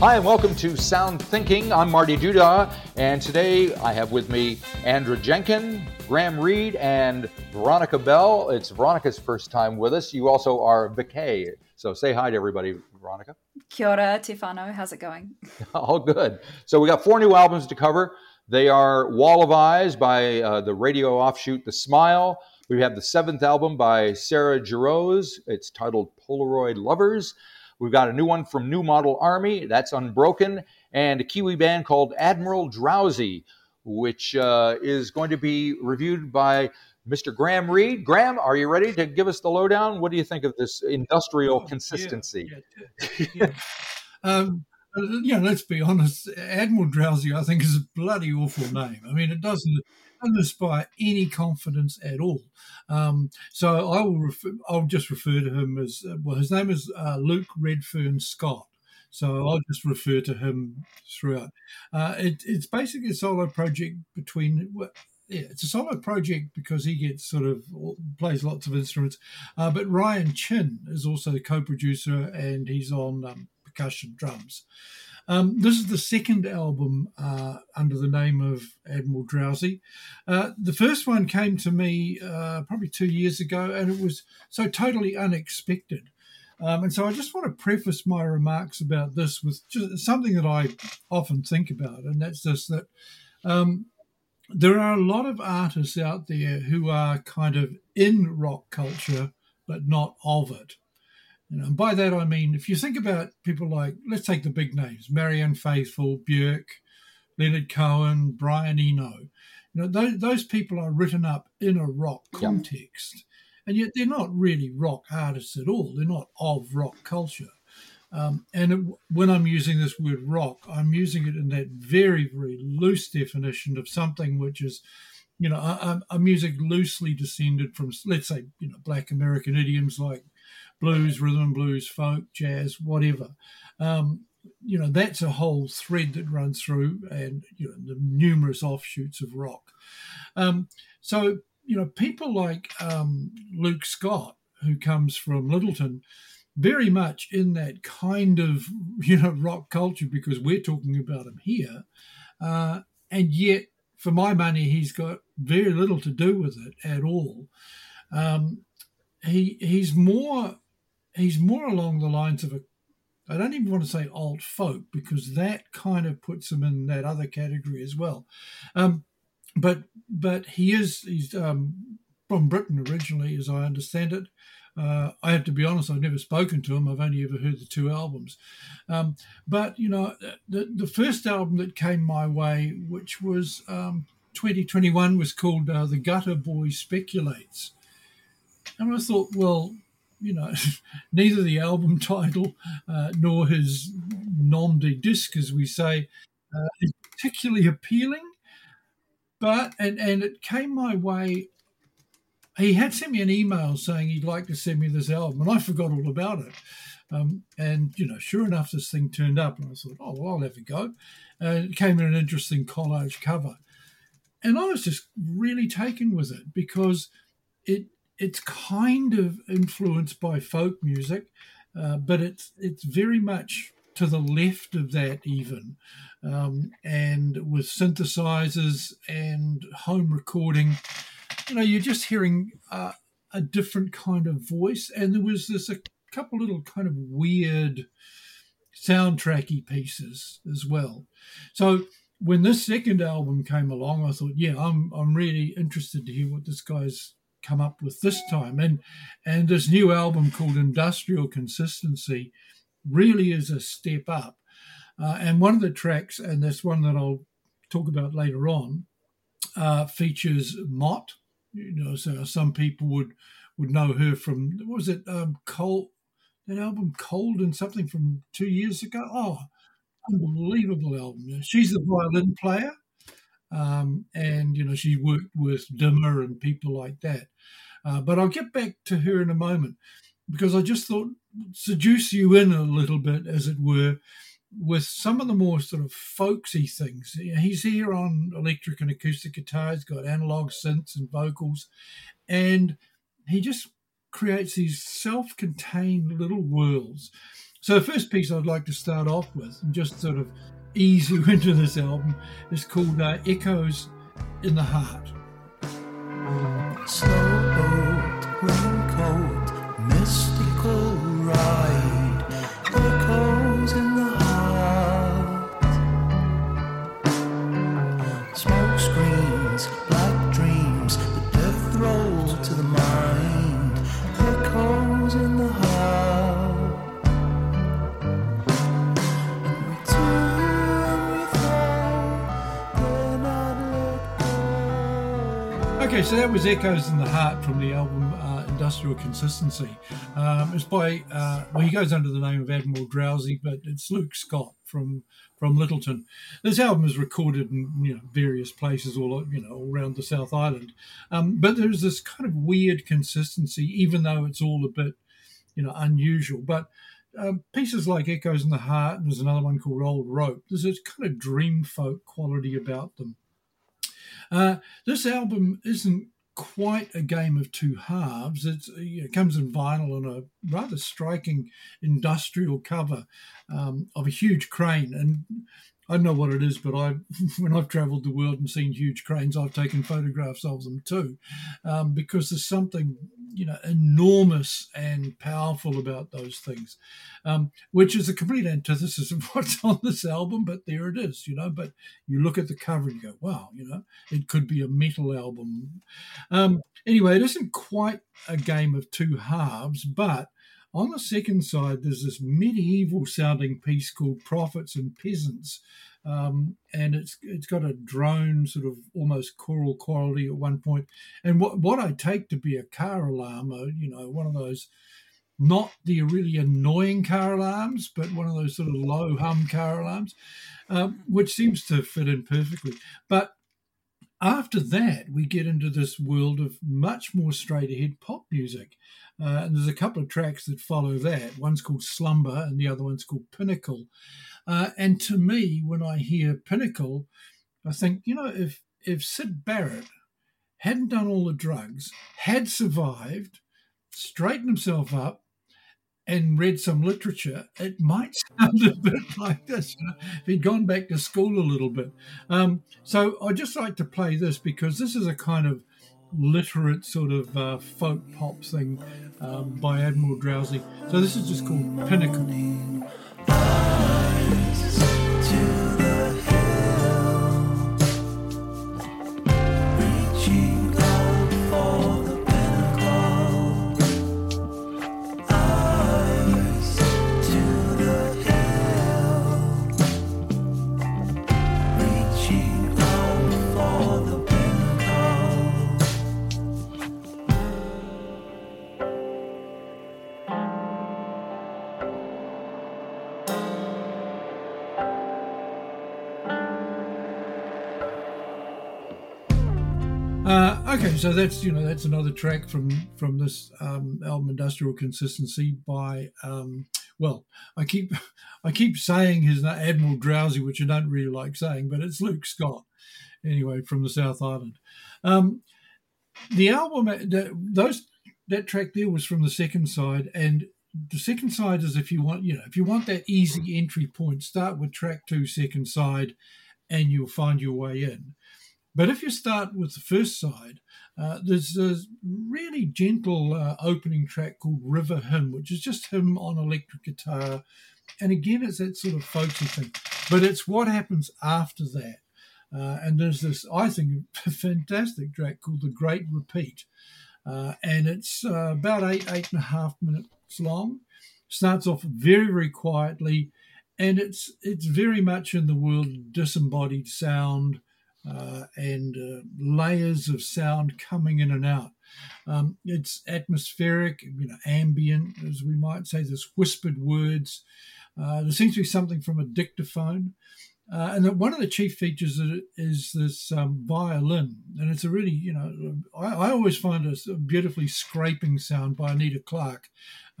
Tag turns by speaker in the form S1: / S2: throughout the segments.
S1: Hi, and welcome to Sound Thinking. I'm Marty Duda, and today I have with me Andra Jenkin, Graham Reid, and Veronica Bell. It's Veronica's first time with us. You also are Vicky. So say hi to everybody, Veronica.
S2: Kia ora, Tefano. How's it going?
S1: All good. So we got four new albums to cover. They are Wall of Eyes by uh, the radio offshoot The Smile. We have the seventh album by Sarah Jarosz. It's titled Polaroid Lovers. We've got a new one from New Model Army, that's Unbroken, and a Kiwi band called Admiral Drowsy, which uh, is going to be reviewed by Mr. Graham Reid. Graham, are you ready to give us the lowdown? What do you think of this industrial oh, consistency?
S3: Yeah, yeah, yeah. um, yeah, let's be honest. Admiral Drowsy, I think, is a bloody awful name. I mean, it doesn't inspire any confidence at all. Um, so I will refer, I'll just refer to him as uh, well. His name is uh, Luke Redfern Scott. So I'll just refer to him throughout. Uh, it, it's basically a solo project between. yeah, it's a solo project because he gets sort of plays lots of instruments. Uh, but Ryan Chin is also the co-producer and he's on um, percussion drums. Um, this is the second album uh, under the name of Admiral Drowsy. Uh, the first one came to me uh, probably two years ago, and it was so totally unexpected. Um, and so I just want to preface my remarks about this with something that I often think about, and that's this that um, there are a lot of artists out there who are kind of in rock culture, but not of it. You know, and by that I mean, if you think about people like, let's take the big names: Marianne Faithfull, Björk, Leonard Cohen, Brian Eno. You know, those, those people are written up in a rock context, and yet they're not really rock artists at all. They're not of rock culture. Um, and it, when I'm using this word rock, I'm using it in that very, very loose definition of something which is, you know, a, a music loosely descended from, let's say, you know, Black American idioms like blues, rhythm and blues, folk, jazz, whatever. Um, you know, that's a whole thread that runs through and, you know, the numerous offshoots of rock. Um, so, you know, people like um, Luke Scott, who comes from Lyttelton, very much in that kind of, you know, rock culture because we're talking about him here. Uh, and yet, for my money, he's got very little to do with it at all. Um, he he's more he's more along the lines of a I don't even want to say alt folk because that kind of puts him in that other category as well. Um, but but he is he's um, from Britain originally, as I understand it. Uh, I have to be honest; I've never spoken to him. I've only ever heard the two albums. Um, but you know, the the first album that came my way, which was um, 2021, was called uh, "The Gutter Boy Speculates," and I thought, well, you know, neither the album title uh, nor his nom de disc, as we say, uh, is particularly appealing. But and and it came my way. He had sent me an email saying he'd like to send me this album, and I forgot all about it. Um, and you know, sure enough, this thing turned up, and I thought, oh well, I'll have a go. And it came in an interesting collage cover, and I was just really taken with it because it it's kind of influenced by folk music, uh, but it's it's very much to the left of that even, um, and with synthesizers and home recording, you know, you're just hearing uh, a different kind of voice. And there was this a couple little kind of weird soundtracky pieces as well. So when this second album came along, I thought, yeah, I'm I'm really interested to hear what this guy's come up with this time. And and this new album called Industrial Consistency really is a step up. Uh, and one of the tracks, and that's one that I'll talk about later on, uh, features Motte. You know, so some people would would know her from what was it um, Cold that album Cold and something from two years ago. Oh, unbelievable album! She's the violin player. Um, and you know she worked with Dimmer and people like that. Uh, but I'll get back to her in a moment because I just thought seduce you in a little bit, as it were, with some of the more sort of folksy things. He's here on electric and acoustic guitar. He's got analog synths and vocals, and he just creates these self-contained little worlds So the first piece I'd like to start off with, and just sort of ease you into this album, is called uh, "Echoes in the Heart."
S4: Slow
S3: so that was Echoes in the Heart from the album uh, Industrial Consistency. Um, it's by, uh, well, he goes under the name of Admiral Drowsy, but it's Luke Scott from from Lyttelton. This album is recorded in you know various places all you know all around the South Island, um, but there's this kind of weird consistency, even though it's all a bit you know unusual. But um, pieces like Echoes in the Heart, and there's another one called Old Rope. There's this kind of dream folk quality about them. Uh, this album isn't quite a game of two halves. It's, it comes in vinyl on a rather striking industrial cover um, of a huge crane. And I don't know what it is, but I, when I've travelled the world and seen huge cranes, I've taken photographs of them too, um, because there's something you know enormous and powerful about those things, um, which is a complete antithesis of what's on this album. But there it is, you know. But you look at the cover and you go, wow, you know, it could be a metal album. Um, anyway, it isn't quite a game of two halves, but on the second side, there's this medieval sounding piece called Prophets and Peasants. Um, and it's it's got a drone sort of almost choral quality at one point. And what what I take to be a car alarm, uh, you know, one of those not the really annoying car alarms, but one of those sort of low hum car alarms, um, which seems to fit in perfectly. But after that, we get into this world of much more straight ahead pop music. Uh, and there's a couple of tracks that follow that. One's called Slumber, and the other one's called Pinnacle. Uh, and to me, when I hear Pinnacle, I think, you know, if if Syd Barrett hadn't done all the drugs, had survived, straightened himself up, and read some literature, it might sound a bit like this. You know, if he'd gone back to school a little bit. Um, so I'd just like to play this because this is a kind of literate sort of uh, folk pop thing um, by Admiral Drowsy. So this is just called Pinnacle. Okay, so that's you know that's another track from from this um, album Industrial Consistency by um, well I keep I keep saying his Admiral Drowsy, which I don't really like saying, but it's Luke Scott anyway from the South Island. Um, the album that, those that track there was from the second side, and the second side is if you want you know if you want that easy entry point, start with track two, second side, and you'll find your way in. But if you start with the first side, uh, there's a really gentle uh, opening track called River Hymn, which is just him on electric guitar. And again, it's that sort of folksy thing. But it's what happens after that. Uh, and there's this, I think, fantastic track called The Great Repeat. Uh, and it's uh, about eight, eight and a half minutes long. Starts off very, very quietly. And it's it's very much in the world disembodied sound, uh, and uh, layers of sound coming in and out. Um, it's atmospheric, you know, ambient, as we might say. There's whispered words. Uh, there seems to be something from a dictaphone. Uh, and one of the chief features is this um, violin, and it's a really, you know, I, I always find a beautifully scraping sound by Anita Clark.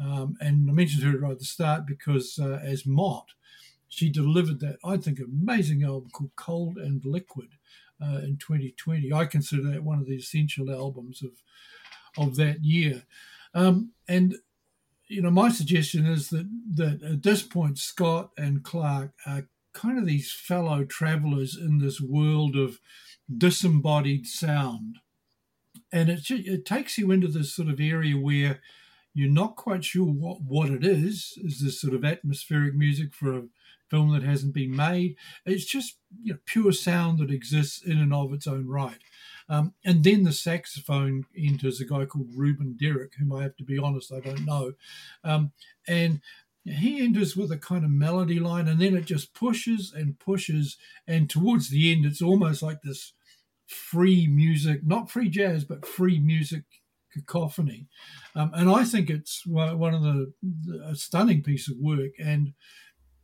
S3: Um, and I mentioned her right at the start because uh, as Motte, she delivered that, I think, amazing album called Cold and Liquid uh, in 2020. I consider that one of the essential albums of of that year. Um, and you know, my suggestion is that that at this point, Scott and Clark are kind of these fellow travelers in this world of disembodied sound, and it it takes you into this sort of area where you're not quite sure what what it is. Is this sort of atmospheric music for a film that hasn't been made? It's just you know, pure sound that exists in and of its own right. Um, and then the saxophone enters a guy called Reuben Derrick, whom I have to be honest, I don't know. Um, and he enters with a kind of melody line, and then it just pushes and pushes. And towards the end, it's almost like this free music, not free jazz, but free music cacophony. Um, and I think it's one of the, the, stunning piece of work. And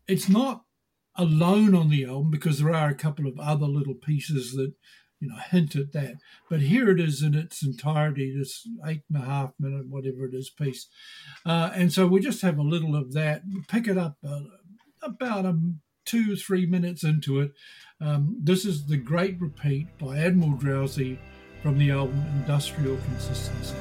S3: it's not alone on the album because there are a couple of other little pieces that you know, hint at that. But here it is in its entirety, this eight and a half minute, whatever it is, piece. Uh, and so we just have a little of that, pick it up uh, about a two, three minutes into it. Um, this is The Great Repeat by Admiral Drowsy from the album Industrial Consistency.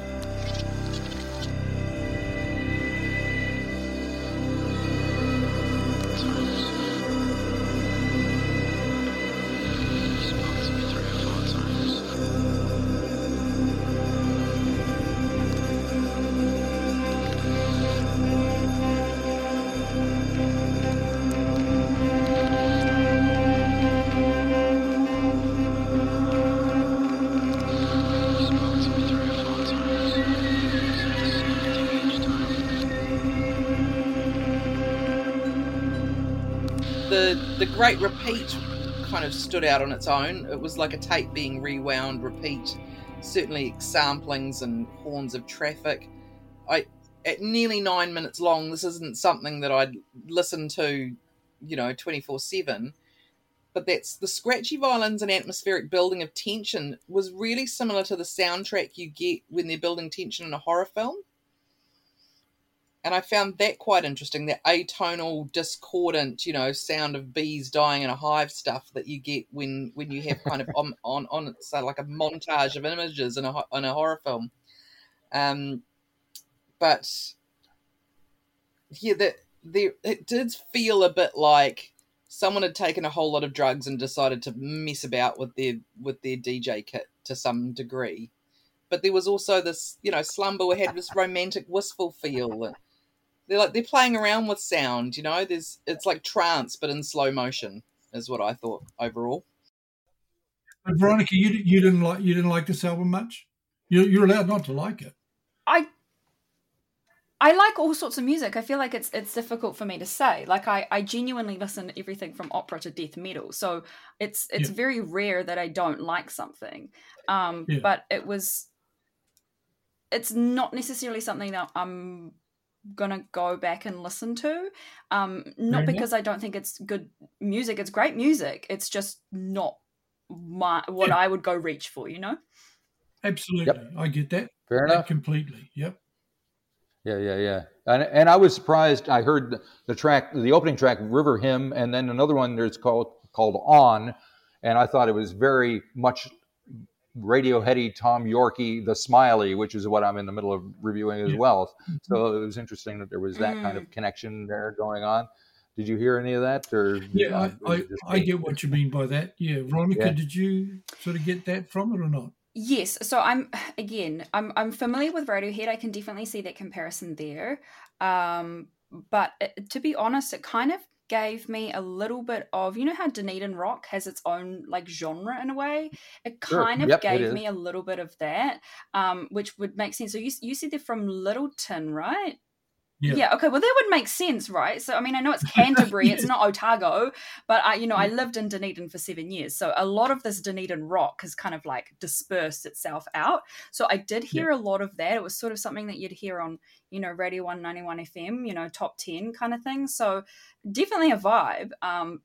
S5: Great repeat kind of stood out on its own. It was like a tape being rewound, repeat. Certainly samplings and horns of traffic. I at nearly nine minutes long. This isn't something that I'd listen to, you know, twenty four seven. But that's the scratchy violins and atmospheric building of tension was really similar to the soundtrack you get when they're building tension in a horror film and I found that quite interesting the atonal, discordant, you know, sound of bees dying in a hive stuff that you get when when you have kind of on on on so like a montage of images in a in a horror film. Um, but yeah, that there it did feel a bit like someone had taken a whole lot of drugs and decided to mess about with their with their DJ kit to some degree. But there was also this, you know, Slumber had this romantic, wistful feel they're like they're playing around with sound. You know, there's it's like trance but in slow motion is what I thought overall.
S3: But Veronica, you you didn't like you didn't like this album much. You you're allowed not to like it.
S2: I I like all sorts of music. I feel like it's it's difficult for me to say. Like I, I genuinely listen to everything from opera to death metal. So it's it's yeah. very rare that I don't like something. Um, yeah. but it was it's not necessarily something that I'm gonna go back and listen to. Um, not because I don't think it's good music. It's great music. It's just not my what yeah. I would go reach for. You know.
S3: Absolutely, yep. I get that.
S1: Fair enough.
S3: Completely. Yep.
S1: Yeah, yeah, yeah. And and I was surprised. I heard the track, the opening track, River Hymn, and then another one there's called called On, and I thought it was very much Radioheady Thom Yorke, the Smiley, which is what I'm in the middle of reviewing as yeah. well. Mm-hmm. So it was interesting that there was that mm. kind of mm. connection there going on. Did you hear any of that? Or
S3: yeah, I, I, I, get what you mean by that. Yeah, Veronica, yeah. did you sort of get that from it or not?
S2: Yes. So I'm again, I'm I'm familiar with Radiohead. I can definitely see that comparison there. Um, but it, to be honest, it kind of gave me a little bit of you know how Dunedin rock has its own like genre in a way. It kind sure. of yep, gave me a little bit of that, um, which would make sense. So you you said they're from Lyttelton, right? Yeah. yeah. Okay. Well, that would make sense, right? So, I mean, I know it's Canterbury, it's not Otago, but I, you know, I lived in Dunedin for seven years, so a lot of this Dunedin rock has kind of like dispersed itself out. So, I did hear yeah. a lot of that. It was sort of something that you'd hear on, you know, Radio One Ninety One FM, you know, top ten kind of thing. So, definitely a vibe. Um,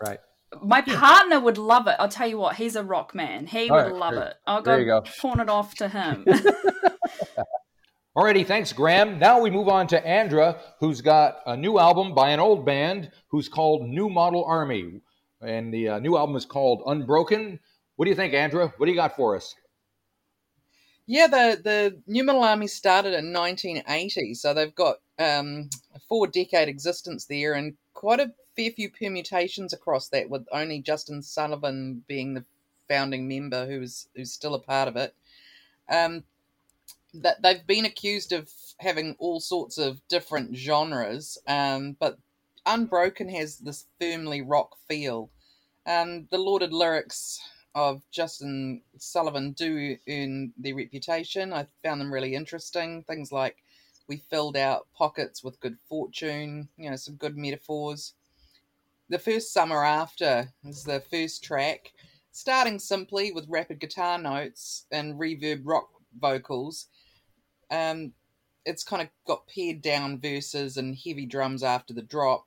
S1: right.
S2: My partner would love it. I'll tell you what, he's a rock man. He All would right, love great. it. I'll go, go pawn it off to him.
S1: Alrighty, thanks, Graham. Now we move on to Andra, who's got a new album by an old band who's called New Model Army. And the uh, new album is called Unbroken. What do you think, Andra? What do you got for us?
S5: Yeah, the the New Model Army started in 1980, so they've got um, a four decade existence there, and quite a fair few permutations across that, with only Justin Sullivan being the founding member who's who's still a part of it. Um, that they've been accused of having all sorts of different genres, um, but Unbroken has this firmly rock feel. And the lauded lyrics of Justin Sullivan do earn their reputation. I found them really interesting. Things like we filled out pockets with good fortune, you know, some good metaphors. The first summer after is the first track, starting simply with rapid guitar notes and reverb rock vocals. Um, it's kind of got pared down verses and heavy drums after the drop,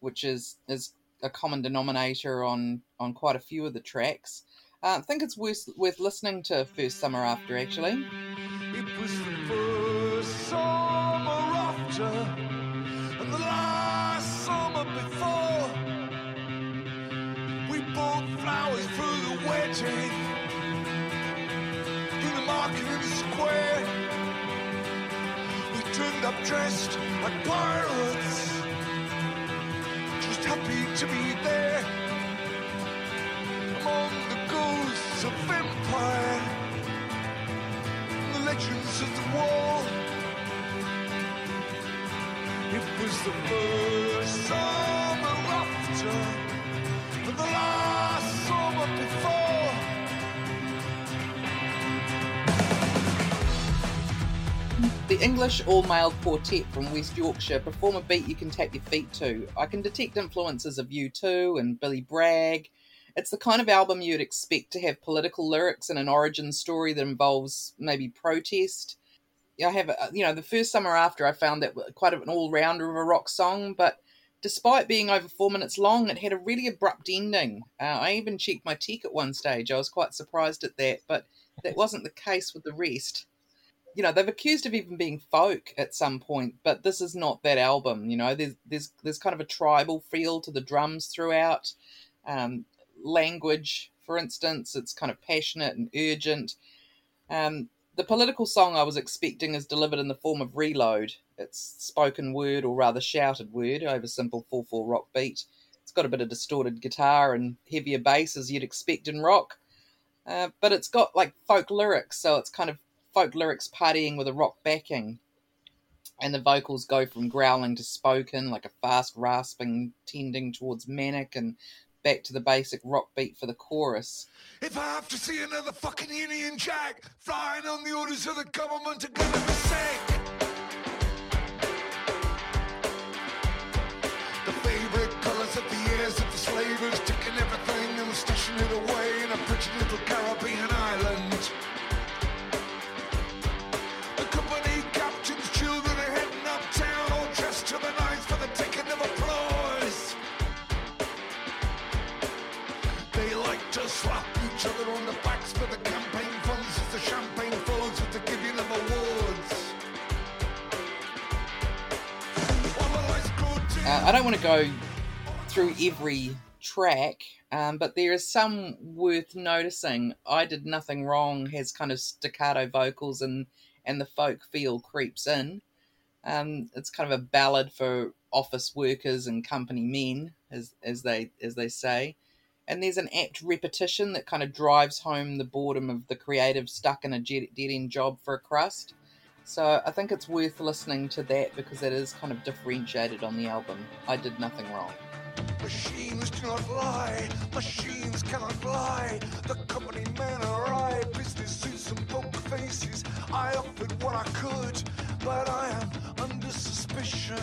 S5: which is is a common denominator on on quite a few of the tracks. Uh, I think it's worth worth listening to First Summer After actually.
S6: It was the first summer after up dressed like pirates, just happy to be there among the ghosts of empire the legends of the wall. It was the first summer after, The
S5: English all male quartet from West Yorkshire perform a beat you can tap your feet to. I can detect influences of U2 and Billy Bragg. It's the kind of album you'd expect to have political lyrics and an origin story that involves maybe protest. I have, a- you know, the first summer after I found that quite an all rounder of a rock song, but despite being over four minutes long, it had a really abrupt ending. Uh, I even checked my tech at one stage. I was quite surprised at that, but that wasn't the case with the rest you know they've accused of even being folk at some point but this is not that album you know? There's there's there's kind of a tribal feel to the drums throughout um, language for instance. It's kind of passionate and urgent. Um, the political song i was expecting is delivered in the form of reload. It's spoken word or rather shouted word over simple 4-4 rock beat. It's got a bit of distorted guitar and heavier bass as you'd expect in rock uh, but it's got like folk lyrics so it's kind of folk lyrics partying with a rock backing. And the vocals go from growling to spoken, like a fast rasping tending towards manic, and back to the basic rock beat for the chorus.
S6: If I have to see another fucking Union Jack flying on the orders of the government, I'm gonna be sick. The favorite colours of the years of the slavers, taking everything and stashing it away in a pretty little Caribbean island.
S5: Uh, I don't want to go through every track, um, but there is some worth noticing. I Did Nothing Wrong has kind of staccato vocals and, and the folk feel creeps in. Um, it's kind of a ballad for office workers and company men, as, as they as they say. And there's an apt repetition that kind of drives home the boredom of the creative stuck in a dead end job for a crust. So I think it's worth listening to that because it is kind of differentiated on the album. I did nothing wrong.
S6: Machines do not lie, machines cannot fly. The company men are I, business suits and poker faces. I offered what I could, but I am under suspicion.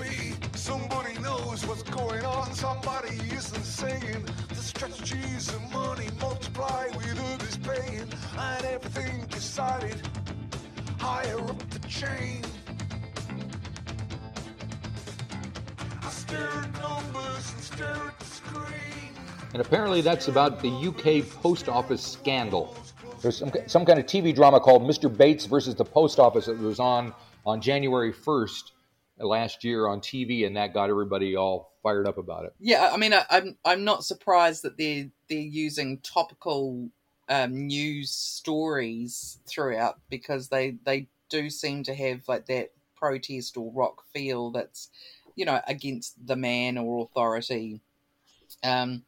S6: Be somebody knows what's going on, somebody isn't saying the strategies of money multiply with others paying, and everything decided higher up the chain. I stare at numbers and stare at the screen.
S1: And apparently that's about the UK post office scandal. There's some, some kind of TV drama called Mr. Bates versus the Post Office that was on on January 1st last year on TV, and that got everybody all fired up about it.
S5: Yeah, I mean, I, I'm I'm not surprised that they're they're using topical um, news stories throughout because they they do seem to have like that protest or rock feel that's you know against the man or authority. Um,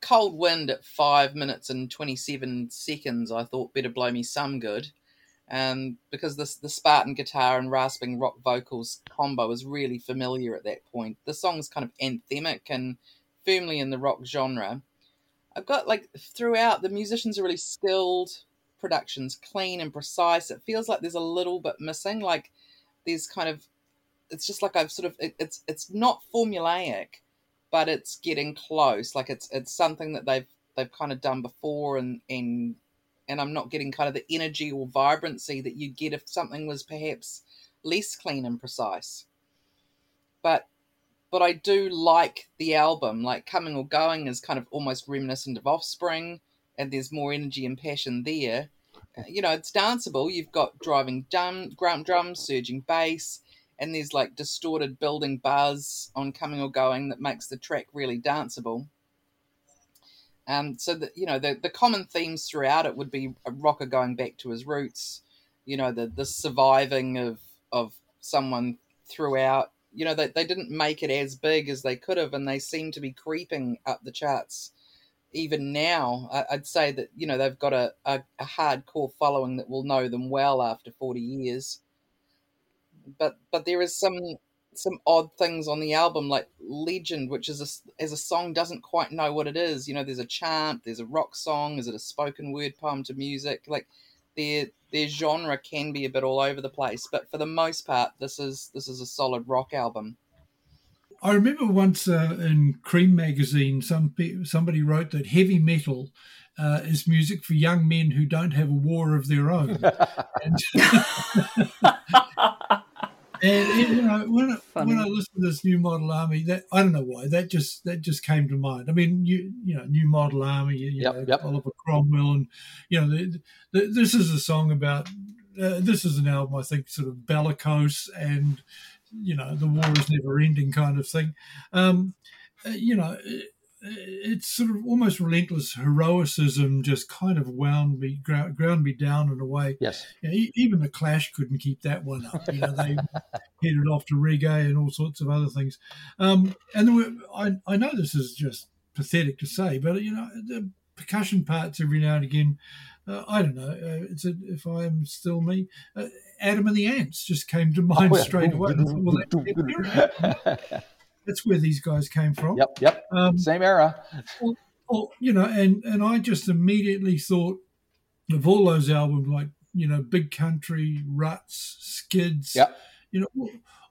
S5: Cold Wind at five minutes and twenty seven seconds, I thought better blow me some good. Um, because this the Spartan guitar and rasping rock vocals combo is really familiar at that point. The song's kind of anthemic and firmly in the rock genre. I've got like throughout the musicians are really skilled, productions clean and precise. It feels like there's a little bit missing. Like there's kind of it's just like I've sort of it, it's it's not formulaic, but it's getting close. Like it's it's something that they've they've kind of done before and and and I'm not getting kind of the energy or vibrancy that you get if something was perhaps less clean and precise. But but I do like the album. Like Coming or Going is kind of almost reminiscent of Offspring, and there's more energy and passion there. Uh, You know, it's danceable. You've got driving drum, drum, drums, surging bass, and there's like distorted building buzz on Coming or Going that makes the track really danceable. Um, so that you know the the common themes throughout it would be a rocker going back to his roots, you know the the surviving of of someone throughout. You know they they didn't make it as big as they could have, and they seem to be creeping up the charts. Even now, I, I'd say that you know they've got a, a, a hardcore following that will know them well after forty years. But but there is some some odd things on the album, like Legend, which is a, as a song doesn't quite know what it is. You know, there's a chant, there's a rock song, is it a spoken word poem to music? Like their their genre can be a bit all over the place, but for the most part, this is this is a solid rock album.
S3: I remember once uh, in Creem magazine, some pe- somebody wrote that heavy metal uh, is music for young men who don't have a war of their own. and, and, and, you know, when I, when I listen to this new model army, that I don't know why that just that just came to mind. I mean, you you know, new model army, you
S1: Yep,
S3: know,
S1: yep.
S3: Oliver Cromwell, and you know, the, the, this is a song about. Uh, this is an album, I think, sort of bellicose and you know the war is never ending kind of thing. Um, uh, you know, it, it's sort of almost relentless heroicism, just kind of wound me ground, ground me down in a way.
S1: yes.
S3: You know, e- even the Clash couldn't keep that one up. You know, they headed off to reggae and all sorts of other things. Um, and there were, I, I know this is just pathetic to say, but you know, the percussion parts every now and again. Uh, I don't know. Uh, it's a, if I am still me, uh, Adam and the Ants just came to mind
S1: Oh,
S3: straight away. Well, that's where these guys came from.
S1: yep, yep.
S3: Um,
S1: Same era.
S3: well, you know, and and I just immediately thought of all those albums, like you know, Big Country, Ruts, Skids.
S1: Yep.
S3: You know,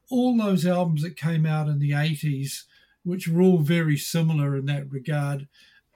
S3: all, those albums that came out in the eighties, which were all very similar in that regard.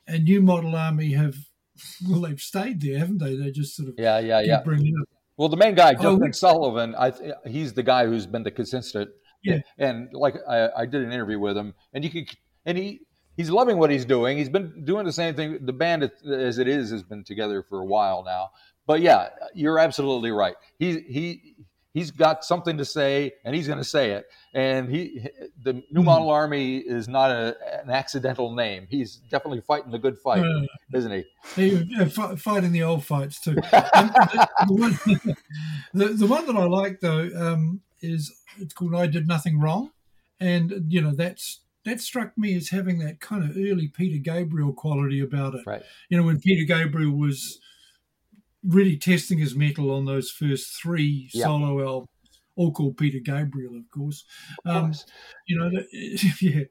S3: And New Model Army have, well, they've stayed there, haven't they? They just sort of
S1: Yeah, yeah,
S3: keep
S1: yeah.
S3: bringing up.
S1: Well, the main guy,
S3: Oh,
S1: Justin
S3: we-
S1: Sullivan, I he's the guy who's been the consistent.
S3: Yeah.
S1: And like I, I did an interview with him, and you could, and he he's loving what he's doing. He's been doing the same thing. The band as it is has been together for a while now. But yeah, you're absolutely right. He he he's got something to say, and he's going to say it. And he the New
S3: Hmm.
S1: Model Army is not a, an accidental name. He's definitely fighting the good fight,
S3: Uh,
S1: isn't he?
S3: They were fi- fighting the old fights too. The, the, one, the, the one that I like though um, is it's called "I Did Nothing Wrong," and you know that's that struck me as having that kind of early Peter Gabriel quality about it.
S1: Right.
S3: You know, when Peter Gabriel was really testing his mettle on those first three
S1: Yeah.
S3: solo albums, all called Peter Gabriel, of course. Um, you know, that, yeah.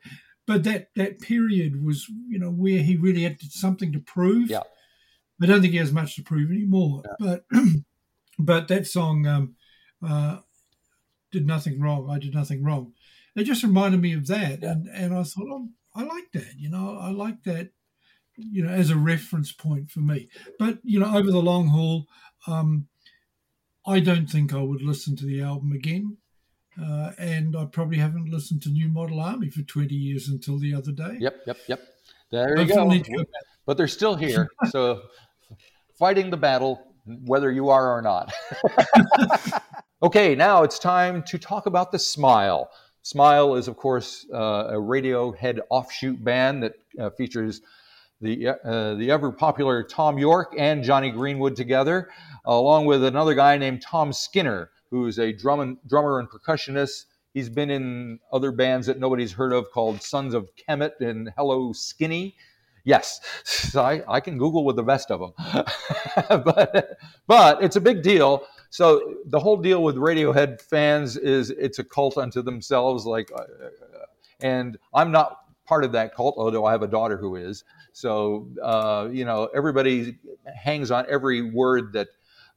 S3: But that that period was, you know, where he really had something to prove.
S1: Yeah.
S3: I don't think he has much to prove anymore. But but that song um, uh, did nothing wrong. I did nothing wrong. It just reminded me of that, and and I thought, oh, I like that. You know, I like that. You know, as a reference point for me. But you know, over the long haul, um, I don't think I would listen to the album again. Uh, and I probably haven't listened to New Model Army for 20 years until the other day.
S1: Yep, yep, yep. There you go.
S3: go.
S1: But they're still here. so fighting the battle, whether you are or not. okay, now it's time to talk about the Smile. Smile is, of course, uh, a Radiohead offshoot band that uh, features the uh, the ever popular Thom Yorke and Jonny Greenwood together, along with another guy named Tom Skinner, who's a drum and, drummer and percussionist. He's been in other bands that nobody's heard of called Sons of Kemet and Hello Skinny. Yes, I, I can Google with the best of them, but but it's a big deal. So the whole deal with Radiohead fans is it's a cult unto themselves. Like, uh, and I'm not part of that cult, although I have a daughter who is. So uh, you know, everybody hangs on every word that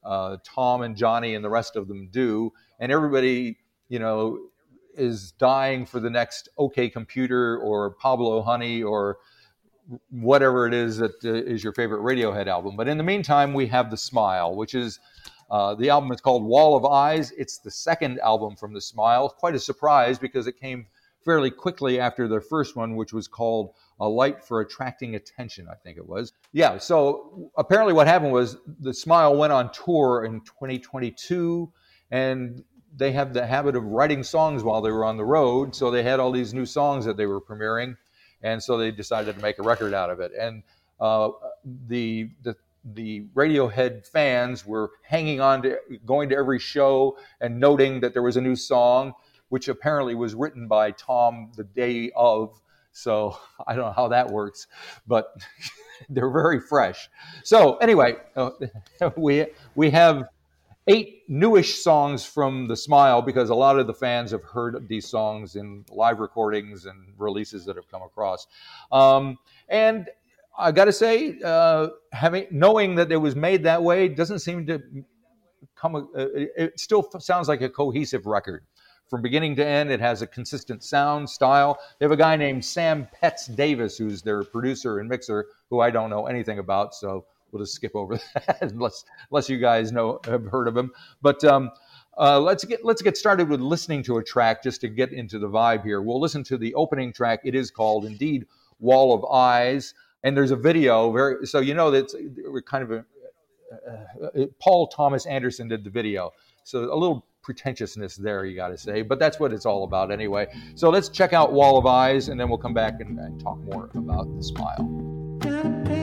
S1: uh, Thom and Jonny and the rest of them do, and everybody you know is dying for the next OK Computer or Pablo Honey or whatever it is that uh, is your favorite Radiohead album. But in the meantime, we have The Smile, which is uh, the album is called Wall of Eyes. It's the second album from The Smile. Quite a surprise because it came fairly quickly after their first one, which was called A Light for Attracting Attention, I think it was. Yeah, so apparently what happened was The Smile went on tour in 2022 and they have the habit of writing songs while they were on the road. So they had all these new songs that they were premiering and so they decided to make a record out of it. And uh, the the the Radiohead fans were hanging on to going to every show and noting that there was a new song, which apparently was written by Thom the day of. So I don't know how that works, but they're very fresh. So anyway, uh, we we have eight newish songs from The Smile because a lot of the fans have heard these songs in live recordings and releases that have come across. Um, and I got to say, uh, having knowing that it was made that way doesn't seem to come. Uh, it still sounds like a cohesive record. From beginning to end, it has a consistent sound style. They have a guy named Sam Petts-Davies, who's their producer and mixer, who I don't know anything about. So we'll just skip over that unless unless you guys know have heard of him. But um, uh, let's get let's get started with listening to a track just to get into the vibe here. We'll listen to the opening track. It is called indeed "Wall of Eyes," and there's a video. Very so you know that we're kind of a, uh, uh, Paul Thomas Anderson did the video, so a little pretentiousness there, you got to say, but that's what it's all about anyway. So let's check out Wall of Eyes, and then we'll come back and, and talk more about the smile.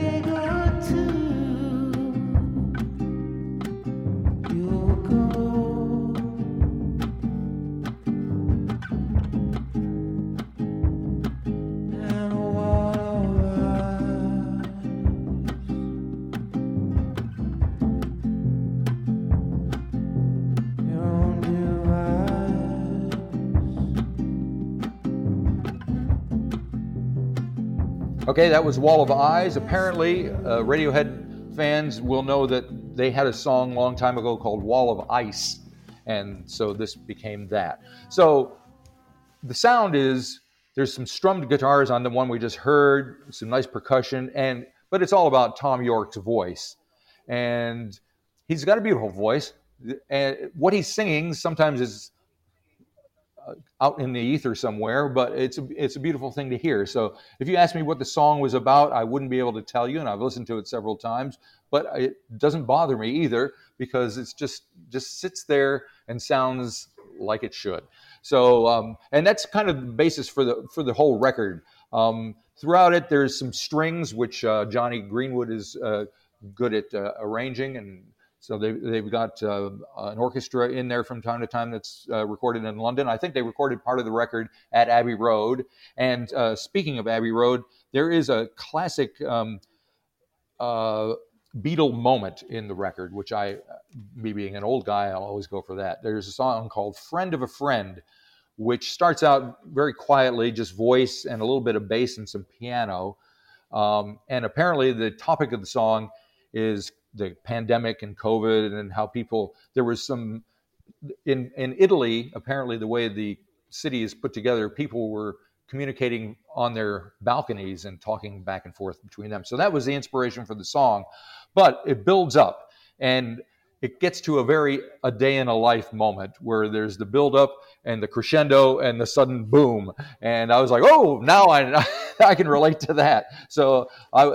S1: Okay, that was Wall of Eyes. Apparently, uh, Radiohead fans will know that they had a song long time ago called Wall of Ice, and so this became that. So the sound is there's some strummed guitars on the one we just heard, some nice percussion, and but it's all about Thom Yorke's voice, and he's got a beautiful voice, and what he's singing sometimes is out in the ether somewhere, but it's a, it's a beautiful thing to hear. So if you ask me what the song was about, I wouldn't be able to tell you, and I've listened to it several times. But it doesn't bother me either because it's just just sits there and sounds like it should. So um, and that's kind of the basis for the for the whole record. Um, throughout it, there's some strings which uh, Jonny Greenwood is uh, good at uh, arranging and so they, they've got uh, an orchestra in there from time to time that's uh, recorded in London. I think they recorded part of the record at Abbey Road. And uh, speaking of Abbey Road, there is a classic um, uh, Beatle moment in the record, which I, me being an old guy, I'll always go for that. There's a song called Friend of a Friend, which starts out very quietly, just voice and a little bit of bass and some piano. Um, and apparently, the topic of the song is the pandemic and COVID and how people there was some in in Italy apparently the way the city is put together people were communicating on their balconies and talking back and forth between them. So that was the inspiration for the song but it builds up and it gets to a very a day in a life moment where there's the build up and the crescendo and the sudden boom. And i was like oh now i i can relate to that so i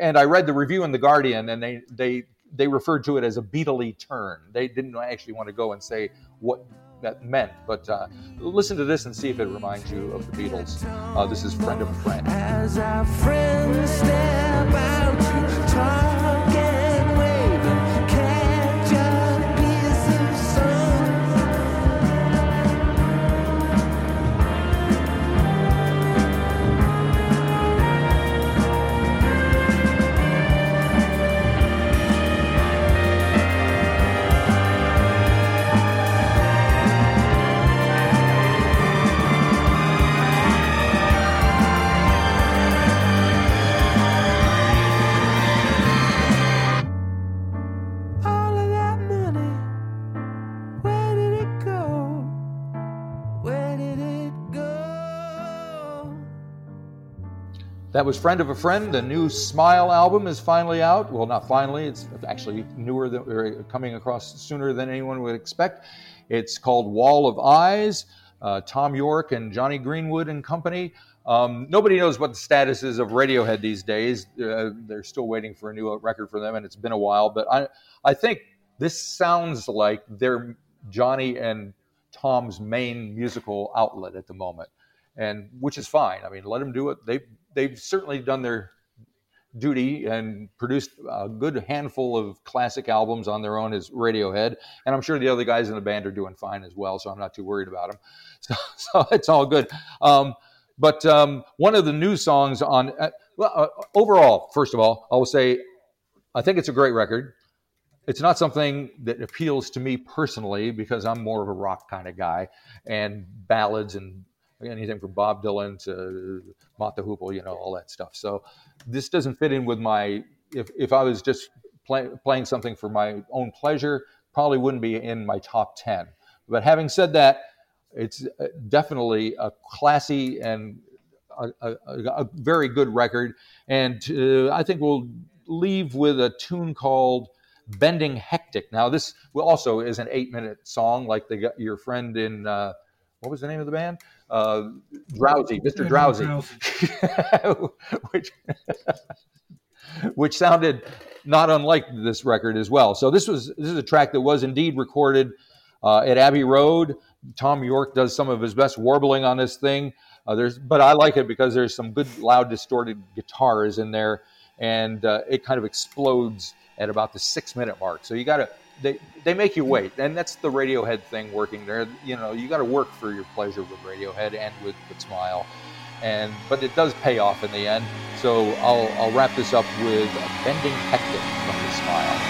S1: and i read the review in the guardian and they they they referred to it as a Beatley turn. They didn't actually want to go and say what that meant, but uh, listen to this and see if it reminds you of the Beatles. Uh, this is "Friend of a Friend."
S4: That
S1: was Friend of a Friend. The new Smile album is finally out. Well, not finally, it's actually newer than or coming across sooner than anyone would expect. It's called Wall of Eyes. Uh, Thom Yorke and Jonny Greenwood and company. Um, nobody knows what the status is of Radiohead these days. Uh, they're still waiting for a new record for them, and it's been a while. But I, I think this sounds like they're Jonny and Thom's main musical outlet at the moment, and which is fine. I mean, let them do it. They they've certainly done their duty and produced a good handful of classic albums on their own as Radiohead, and I'm sure the other guys in the band are doing fine as well. So I'm not too worried about them. So, so it's all good. Um, but um, one of the new songs on uh, well, uh, overall, first of all, I will say I think it's a great record. It's not something that appeals to me personally because I'm more of a rock kind of guy and ballads and anything from Bob Dylan to the Hoople, you know, all that stuff. So this doesn't fit in with my. If if I was just play, playing something for my own pleasure, probably wouldn't be in my top ten. But having said that, it's uh, definitely a classy and a, a, a very good record. And uh, I think we'll leave with a tune called "Bending Hectic." Now, this also is an eight-minute song, like the your friend in uh, what was the name of the band? Uh, Drowsy, Mr. Drowsy, which which sounded not unlike this record as well. So this was this is a track that was indeed recorded uh, at Abbey Road. Thom Yorke does some of his best warbling on this thing. Uh, there's, but I like it because there's some good loud distorted guitars in there, and uh, it kind of explodes at about the six minute mark. So you got to they they make you wait, and that's the Radiohead thing working there. You know, you got to work for your pleasure with Radiohead and with, with Smile, and but it does pay off in the end. So I'll I'll wrap this up with a "Bending Hectic" from the Smile.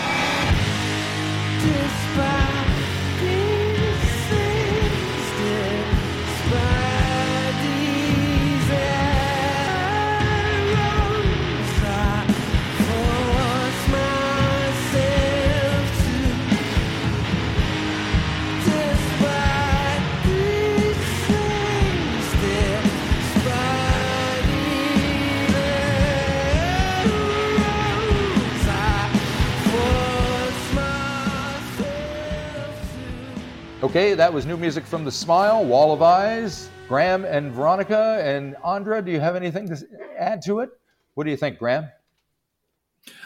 S1: Okay, that was new music from the Smile, Wall of Eyes, Graham and Veronica and Andra. Do you have anything to add to it? What do you think, Graham?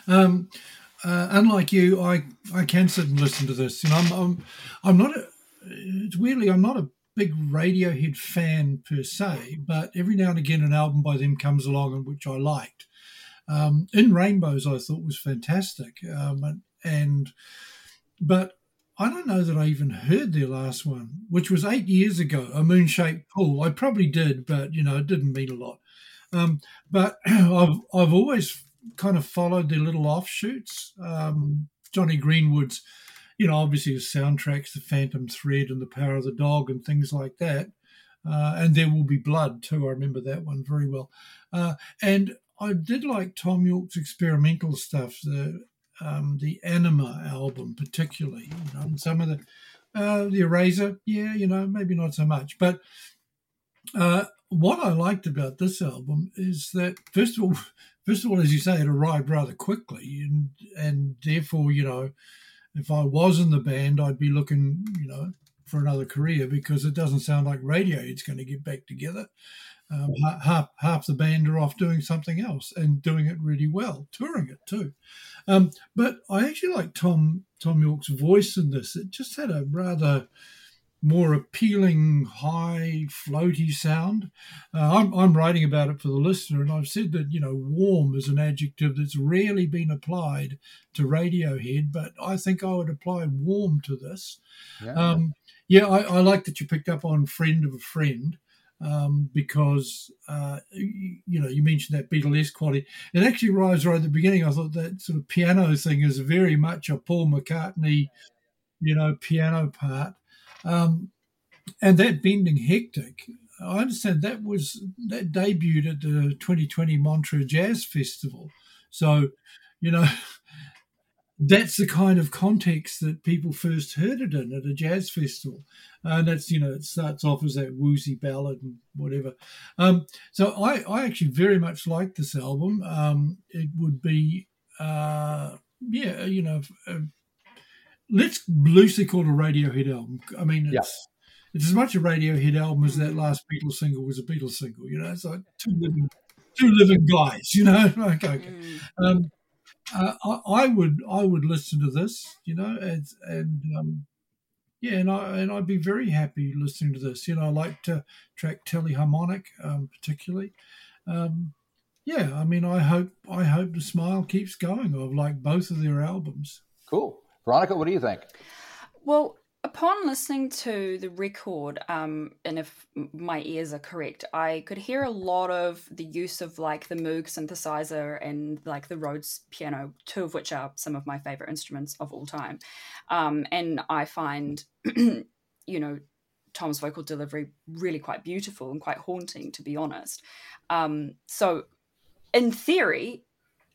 S3: Um, uh, unlike you, I I can sit and listen to this. You know, I'm I'm, I'm not. A, it's weirdly, I'm not a big Radiohead fan per se, but every now and again, an album by them comes along, which I liked. Um, In Rainbows, I thought was fantastic, um, and, and but I don't know that I even heard their last one, which was eight years ago, a moon shaped pool. I probably did, but you know, it didn't mean a lot. Um, but I've I've always kind of followed their little offshoots. Um, Jonny Greenwood's, you know, obviously his soundtracks, The Phantom Thread and The Power of the Dog and things like that. Uh, and There Will Be Blood too. I remember that one very well. Uh, and I did like Thom Yorke's experimental stuff, the um, the Anima album particularly. You know, some of the uh, the Eraser, yeah, you know, maybe not so much, but uh, what I liked about this album is that first of all, first of all, as you say, it arrived rather quickly, and and therefore, you know, if I was in the band, I'd be looking, you know, for another career because it doesn't sound like Radiohead's going to get back together. Um, half half the band are off doing something else and doing it really well, touring it too. Um, but I actually like Thom Thom Yorke's voice in this. It just had a rather more appealing, high, floaty sound. Uh, I'm, I'm writing about it for the listener, and I've said that, you know, warm is an adjective that's rarely been applied to Radiohead, but I think I would apply warm to this.
S1: Yeah.
S3: Um, yeah, I, I like that you picked up on friend of a friend. Um, because uh, you, know you mentioned that Beatles quality. It actually arrives right at the beginning. I thought that sort of piano thing is very much a Paul McCartney, you know, piano part. Um, and that bending hectic, I understand that was that debuted at the 2020 Montreux Jazz Festival. So, you know, that's the kind of context that people first heard it in at a jazz festival. And that's, you know, it starts off as that woozy ballad and whatever. Um, so I, I actually very much like this album. Um, it would be, uh, yeah, you know, uh, let's loosely call it a Radiohead album. I mean, it's,
S1: Yeah.
S3: it's as much a Radiohead album as that last Beatles single was a Beatles single. You know, it's like two living, two living guys. You know, okay, okay.
S2: Mm.
S3: Um, uh, I, I would, I would listen to this. You know, and, and um, yeah, and I and I'd be very happy listening to this. You know, I like to track Teleharmonic, um, particularly. Um, yeah, I mean, I hope I hope the smile keeps going. I've liked both of their albums.
S1: Cool. Veronica, what do you think?
S2: Well, upon listening to the record, um, and if my ears are correct, I could hear a lot of the use of like the Moog synthesizer and like the Rhodes piano, two of which are some of my favorite instruments of all time. Um, and I find, you know, Thom's vocal delivery really quite beautiful and quite haunting, to be honest. Um, so, in theory,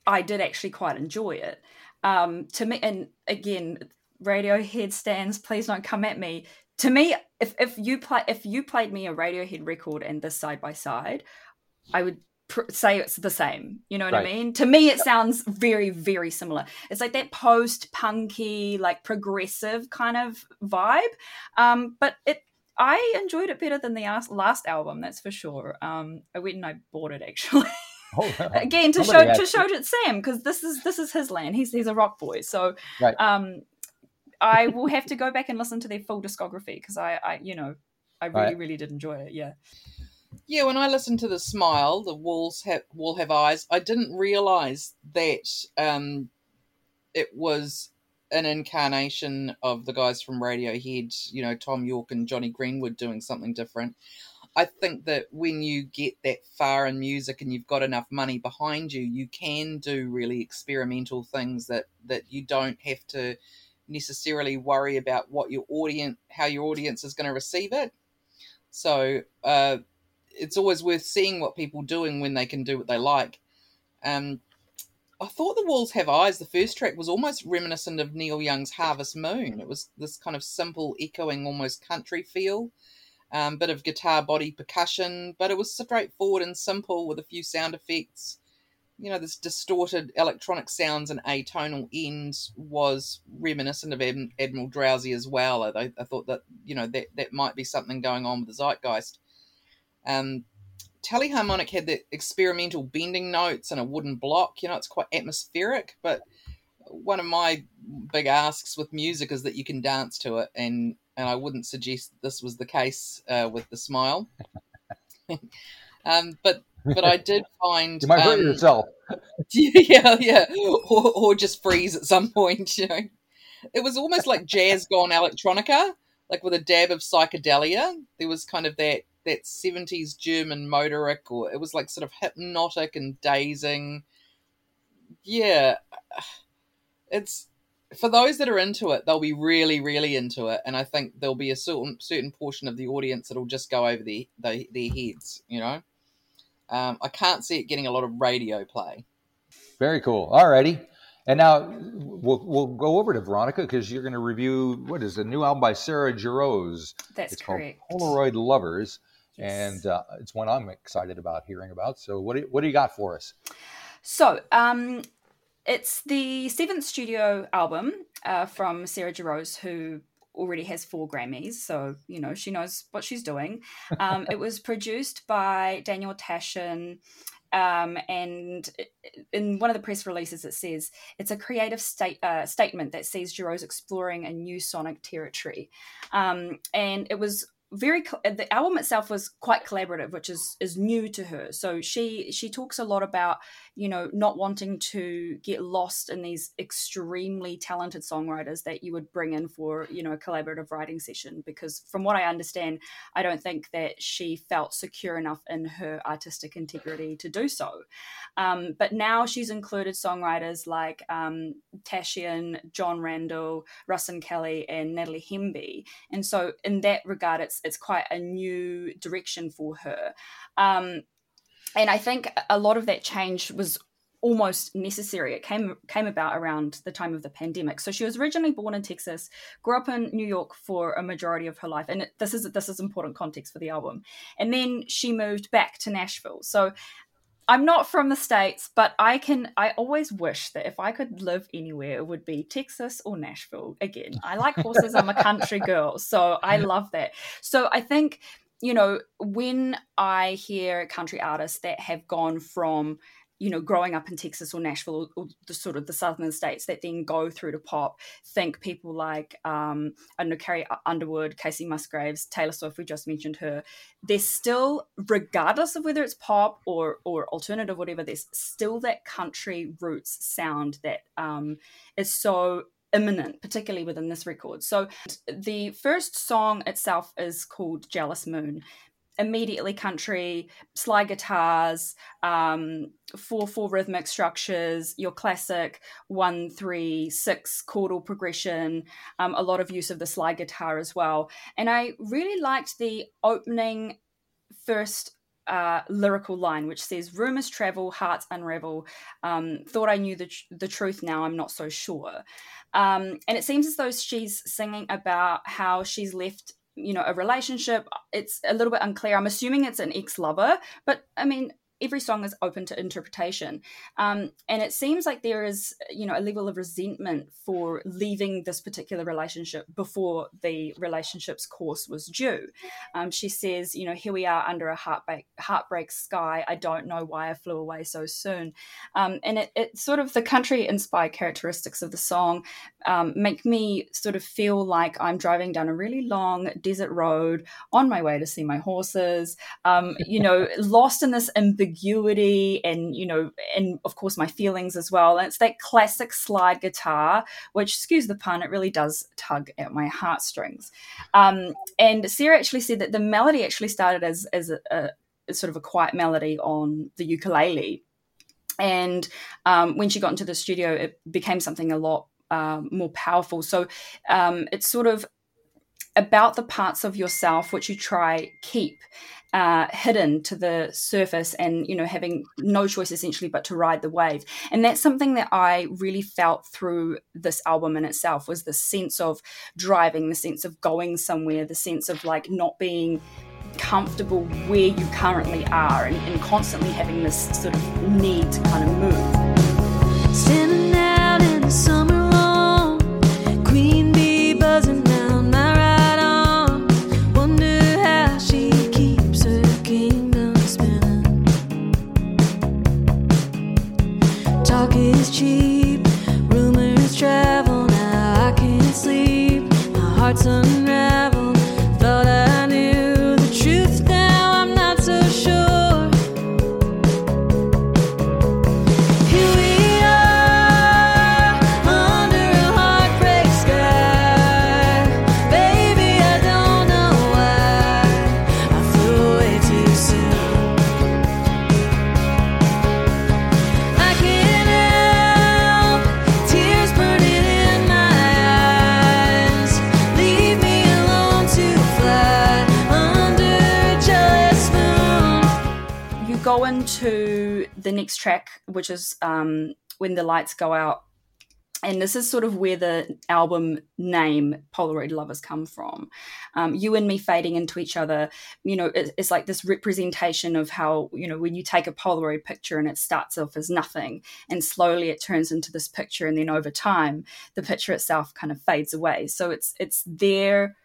S2: I did actually quite enjoy it. Um, to me, and again, Radiohead stands, please don't come at me. To me, if if you play if you played me a Radiohead record and this side by side, I would pr- say it's the same. You know what
S1: Right.
S2: I mean? To me, it sounds very very similar. It's like that post punky, like progressive kind of vibe. Um, but it. I enjoyed it better than the last, last album, that's for sure. Um, I went and I bought it actually.
S1: Oh,
S2: again to show to show to Sam because this is this is his land. He's he's a rock boy, so
S1: Right.
S2: um, I will have to go back and listen to their full discography because I I you know I really
S1: Right.
S2: really did enjoy it. Yeah.
S5: Yeah, when I listened to the Smile, the walls have wall have eyes. I didn't realize that um, it was an incarnation of the guys from Radiohead. You know, Thom Yorke and Jonny Greenwood doing something different. I think that when you get that far in music and you've got enough money behind you, you can do really experimental things that that you don't have to necessarily worry about what your audience, how your audience is going to receive it. So uh, it's always worth seeing what people doing when they can do what they like. Um, I thought the walls have eyes. The first track was almost reminiscent of Neil Young's Harvest Moon. It was this kind of simple, echoing, almost country feel. Um, bit of guitar body percussion, but it was straightforward and simple with a few sound effects. You know, this distorted electronic sounds and atonal ends was reminiscent of Ad- Admiral Drowsy as well. I, I thought that you know that that might be something going on with the zeitgeist. Um, Teleharmonic had the experimental bending notes and a wooden block. You know, it's quite atmospheric, but one of my big asks with music is that you can dance to it, and and I wouldn't suggest this was the case uh, with the smile. um, but but I did find
S1: You might hurt
S5: um,
S1: yourself.
S5: yeah, yeah, or, or just freeze at some point. You know, it was almost like jazz gone electronica, like with a dab of psychedelia. There was kind of that that seventies German motorik, or it was like sort of hypnotic and dazing. Yeah, it's for those that are into it, they'll be really, really into it, and I think there'll be a certain certain portion of the audience that'll just go over their their, their heads. You know, um, I can't see it getting a lot of radio play.
S1: Very cool. All righty. And now we'll, we'll go over to Veronica because you're going to review what is a new album by Sarah Jarosz.
S2: That's
S1: it's
S2: correct.
S1: called Polaroid Lovers,
S2: Yes.
S1: and uh, it's one I'm excited about hearing about. So what do you, what do you got for us?
S2: So, um, it's the seventh studio album uh, from Sarah Jarosz, who already has four Grammys, so you know she knows what she's doing. Um, it was produced by Daniel Tashian. Um, and in one of the press releases, it says it's a creative state, uh, statement that sees Jarosz exploring a new sonic territory. Um, and it was very the album itself was quite collaborative which is is new to her so she she talks a lot about you know not wanting to get lost in these extremely talented songwriters that you would bring in for you know a collaborative writing session because from what i understand i don't think that she felt secure enough in her artistic integrity to do so um, but now she's included songwriters like um, Tashian, Jon Randall, Ruston Kelly, and Natalie Hemby. And so, in that regard, it's it's quite a new direction for her. Um, and I think a lot of that change was almost necessary. It came came about around the time of the pandemic. So she was originally born in Texas, grew up in New York for a majority of her life, and this is this is important context for the album. And then she moved back to Nashville. So I'm not from the states, but I can. I always wish that if I could live anywhere, it would be Texas or Nashville. Again, I like horses. I'm a country girl, so I love that. So I think you know when I hear country artists that have gone from you know, growing up in Texas or Nashville or, the sort of the southern states that then go through to pop, think people like um, I know Carrie Underwood, Kacey Musgraves, Taylor Swift. We just mentioned her. They're still, regardless of whether it's pop or or alternative, whatever. There's still that country roots sound that um, is so imminent, particularly within this record. So the first song itself is called Jealous Moon immediately country, slide guitars, um, four four rhythmic structures, your classic one three six chordal progression, um, a lot of use of the slide guitar as well. And I really liked the opening first uh, lyrical line, which says, "Rumors travel, hearts unravel. Um, thought I knew the tr- the truth, now I'm not so sure." Um, and it seems as though she's singing about how she's left you know a relationship it's a little bit unclear i'm assuming it's an ex-lover but i mean every song is open to interpretation. Um, and it seems like there is you know a level of resentment for leaving this particular relationship before the relationship's course was due. Um, she says you know here we are under a heartbreak heartbreak sky. I don't know why i flew away so soon. Um, and it, it, sort of the country inspired characteristics of the song um, make me sort of feel like i'm driving down a really long desert road on my way to see my horses um, you know lost in this ambiguity and you know and of course my feelings as well. And it's that classic slide guitar which excuse the pun it really does tug at my heartstrings. Um, and sarah actually said that the melody actually started as as a, a sort of a quiet melody on the ukulele. And um, when she got into the studio it became something a lot uh, more powerful. So um, it's sort of about the parts of yourself which you try keep uh, hidden to the surface and you know having no choice essentially but to ride the wave. And that's something that i really felt through this album in itself was the sense of driving the sense of going somewhere the sense of like not being comfortable where you currently are and, and constantly having this sort of need to kind of move which is um, when the lights go out. And this is sort of where the album name polaroid lovers come from. Um, you and me fading into each other you know it, it's like this representation of how you know when you take a polaroid picture and it starts off as nothing and slowly it turns into this picture and then over time the picture itself kind of fades away. So it's it's there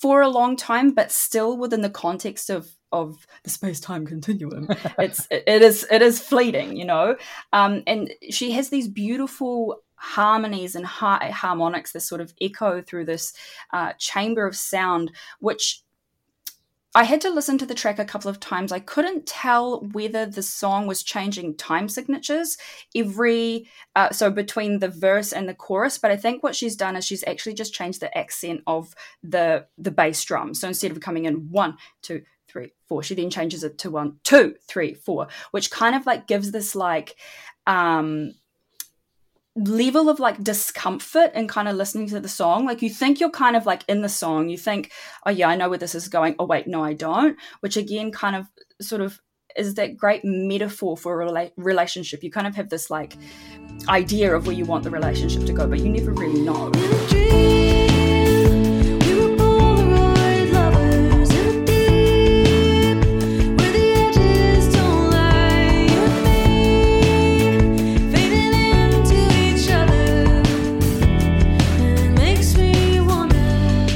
S2: for a long time but still within the context of of the space-time continuum it's it is it is fleeting you know um and she has these beautiful harmonies and high harmonics that sort of echo through this uh, chamber of sound, which I had to listen to the track a couple of times. I couldn't tell whether the song was changing time signatures every uh, so between the verse and the chorus. But I think what she's done is she's actually just changed the accent of the the bass drum. So instead of coming in one, two, three, four, she then changes it to one, two, three, four, which kind of like gives this like um level of like discomfort and kind of listening to the song. Like you think you're kind of like in the song. You think oh yeah i know where this is going. Oh wait no i don't which again kind of sort of is that great metaphor for a rela- relationship. You kind of have this like idea of where you want the relationship to go but you never really know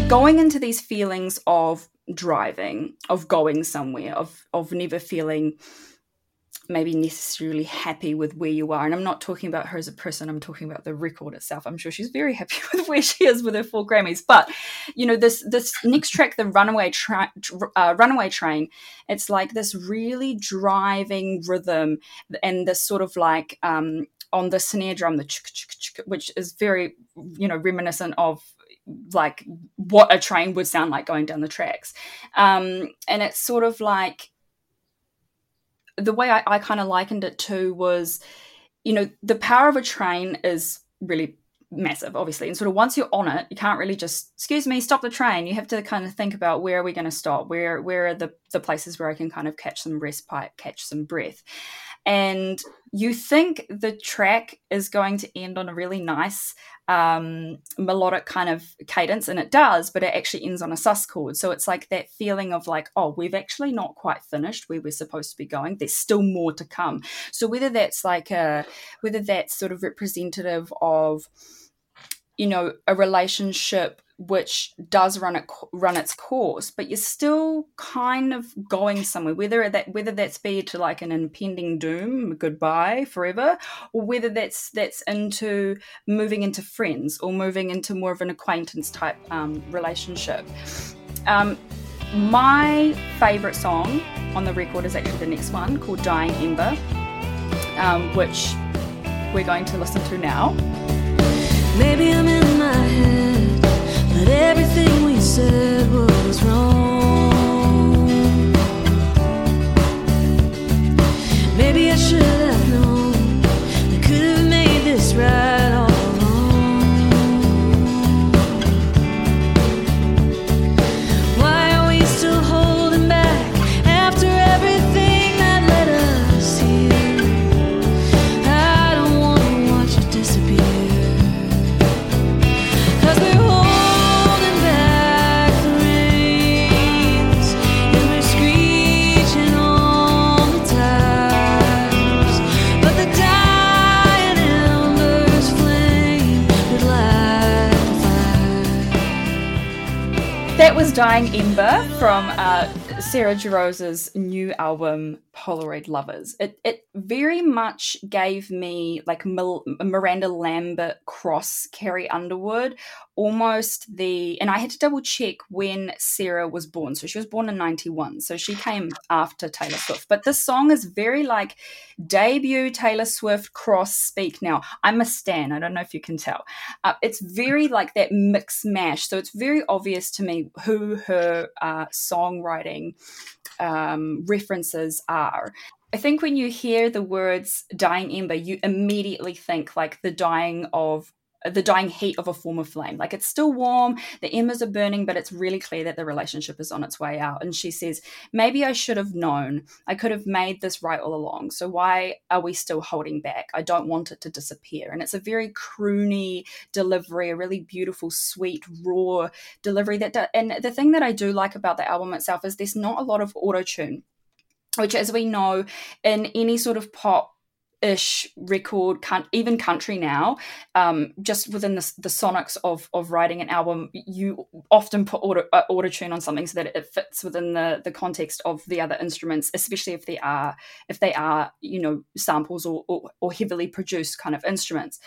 S2: going into these feelings of driving, of going somewhere, of of never feeling maybe necessarily happy with where you are. And I'm not talking about her as a person, I'm talking about the record itself. I'm sure she's very happy with where she is with her four Grammys. But, you know, this this next track, the Runaway, uh, Runaway Train, it's like this really driving rhythm and this sort of like um, on the snare drum, the which is very, you know, reminiscent of like what a train would sound like going down the tracks. Um, and it's sort of like the way I, I kind of likened it to was, you know, the power of a train is really massive, obviously. And sort of once you're on it, you can't really just, excuse me, stop the train. You have to kind of think about where are we going to stop? Where where are the, the places where I can kind of catch some respite, catch some breath? And you think the track is going to end on a really nice um, melodic kind of cadence, and it does, but it actually ends on a sus chord. So it's like that feeling of like, oh, we've actually not quite finished where we're supposed to be going. There's still more to come. So whether that's like a, whether that's sort of representative of, you know, a relationship which does run it run its course, but you're still kind of going somewhere. Whether that whether that's be to like an impending doom, goodbye forever, or whether that's that's into moving into friends or moving into more of an acquaintance type um, relationship. Um, my favorite song on the record is actually the next one called "Dying Ember," um, which we're going to listen to now.
S7: Maybe I'm in my head. But everything we said was wrong. Dying
S2: Ember from uh, Sarah Jarosz's new album Polaroid Lovers. It it very much gave me like Miranda Lambert cross Carrie Underwood, almost the and I had to double check when Sarah was born. So she was born in 91. So she came after Taylor Swift. But this song is very like debut Taylor Swift cross speak now. I'm a stan. I don't know if you can tell. Uh, it's very like that mix mash. So it's very obvious to me who her uh, songwriting um, references are. I think when you hear the words dying ember, you immediately think like the dying of the dying heat of a former flame. Like it's still warm, the embers are burning, but it's really clear that the relationship is on its way out. And she says, Maybe I should have known. I could have made this right all along. So why are we still holding back? I don't want it to disappear. And it's a very croony delivery, a really beautiful, sweet, raw delivery that and the thing that I do like about the album itself is there's not a lot of auto tune which as we know in any sort of pop ish record, even country now, um, just within the, the sonics of of writing an album, you often put auto, uh, tune on something so that it fits within the the context of the other instruments, especially if they are if they are you know samples or, or, or heavily produced kind of instruments.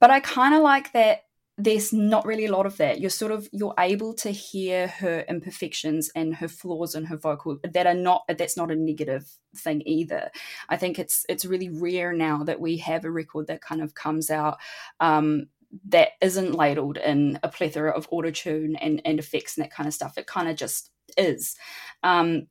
S2: But I kind of like that there's not really a lot of that. You're sort of you're able to hear her imperfections and her flaws in her vocal that are not that's not a negative thing either. I think it's it's really rare now that we have a record that kind of comes out um, that isn't ladled in a plethora of autotune and, and effects and that kind of stuff. It kind of just is. Um,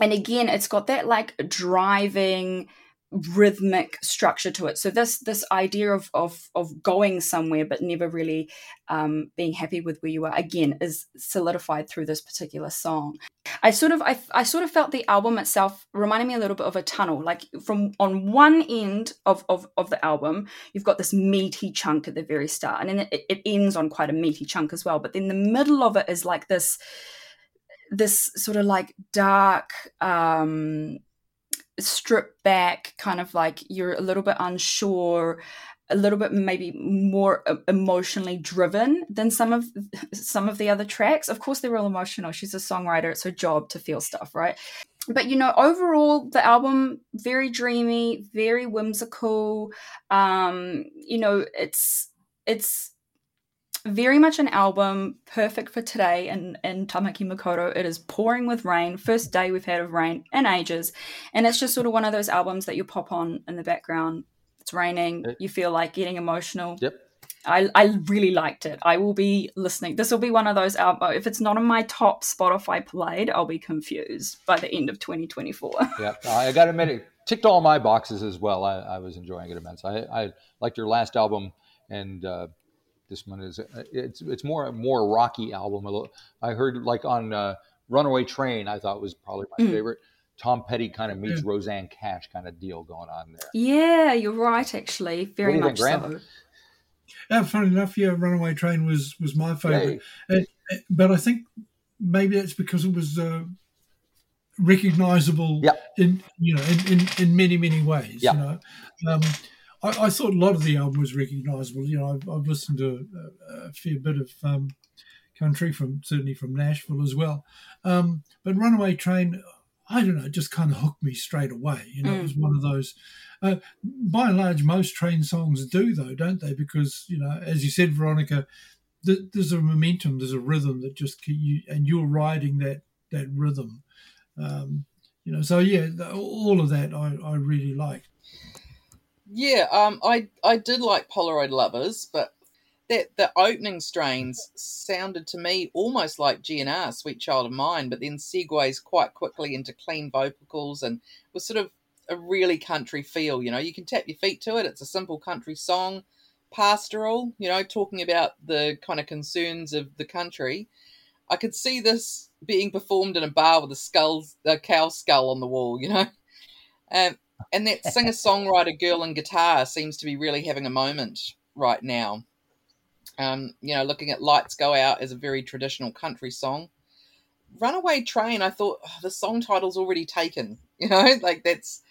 S2: and again it's got that like driving rhythmic structure to it. So this this idea of of of going somewhere but never really um, being happy with where you are again is solidified through this particular song. I sort of I, I sort of felt the album itself reminded me a little bit of a tunnel. Like from on one end of of, of the album you've got this meaty chunk at the very start and then it, it ends on quite a meaty chunk as well but then the middle of it is like this this sort of like dark um stripped back, kind of like you're a little bit unsure, a little bit maybe more emotionally driven than some of some of the other tracks. Of course, they're all emotional. She's a songwriter; it's her job to feel stuff, right? But you know, overall, the album very dreamy, very whimsical. Um, you know, it's it's very much an album perfect for today in, in Tamaki Makaurau. It is pouring with rain, first day we've had of rain in ages. And it's just sort of one of those albums that you pop on in the background. It's raining, you feel like getting emotional.
S1: Yep.
S2: I, I really liked it. I will be listening. This will be one of those albums. If it's not on my top Spotify played, I'll be confused by the end of 2024.
S1: yeah, I got to admit, it ticked all my boxes as well. I, I was enjoying it immensely. I, I liked your last album, and uh, this one is it's it's more a more rocky album. I heard like on uh, Runaway Train, I thought was probably my mm. favorite. Tom Petty kind of meets yeah. Rosanne Cash kind of deal going on there.
S2: Yeah, you're right. Actually, very much so.
S3: Yeah, funny enough, yeah, Runaway Train was was my favorite, hey. but I think maybe that's because it was uh, recognizable
S1: yep.
S3: in you know in, in, in many many ways. Yep. You know, um, I, I, thought a lot of the album was recognisable. You know, I've, I've listened to a, a, fair bit of um, country from certainly from Nashville as well. Um, but Runaway Train, I don't know, just kind of hooked me straight away. You know, mm. it was one of those. Uh, by and large, most train songs do though, don't they? Because you know, as you said, Veronica, th- there's a momentum, there's a rhythm that just keep you and you're riding that that rhythm. Um, you know, so yeah, all of that I, I really liked.
S5: Yeah, um, I I did like Polaroid Lovers, but that the opening strains sounded to me almost like GNR, Sweet Child of Mine, but then segues quite quickly into clean vocals and was sort of a really country feel. You know, you can tap your feet to it. It's a simple country song, pastoral. You know, talking about the kind of concerns of the country. I could see this being performed in a bar with a skull, a cow skull on the wall. You know, um, and that singer songwriter girl and guitar seems to be really having a moment right now. Um, you know, looking at Lights Go Out as a very traditional country song. Runaway Train, I thought oh, the song title's already taken. You know, like that's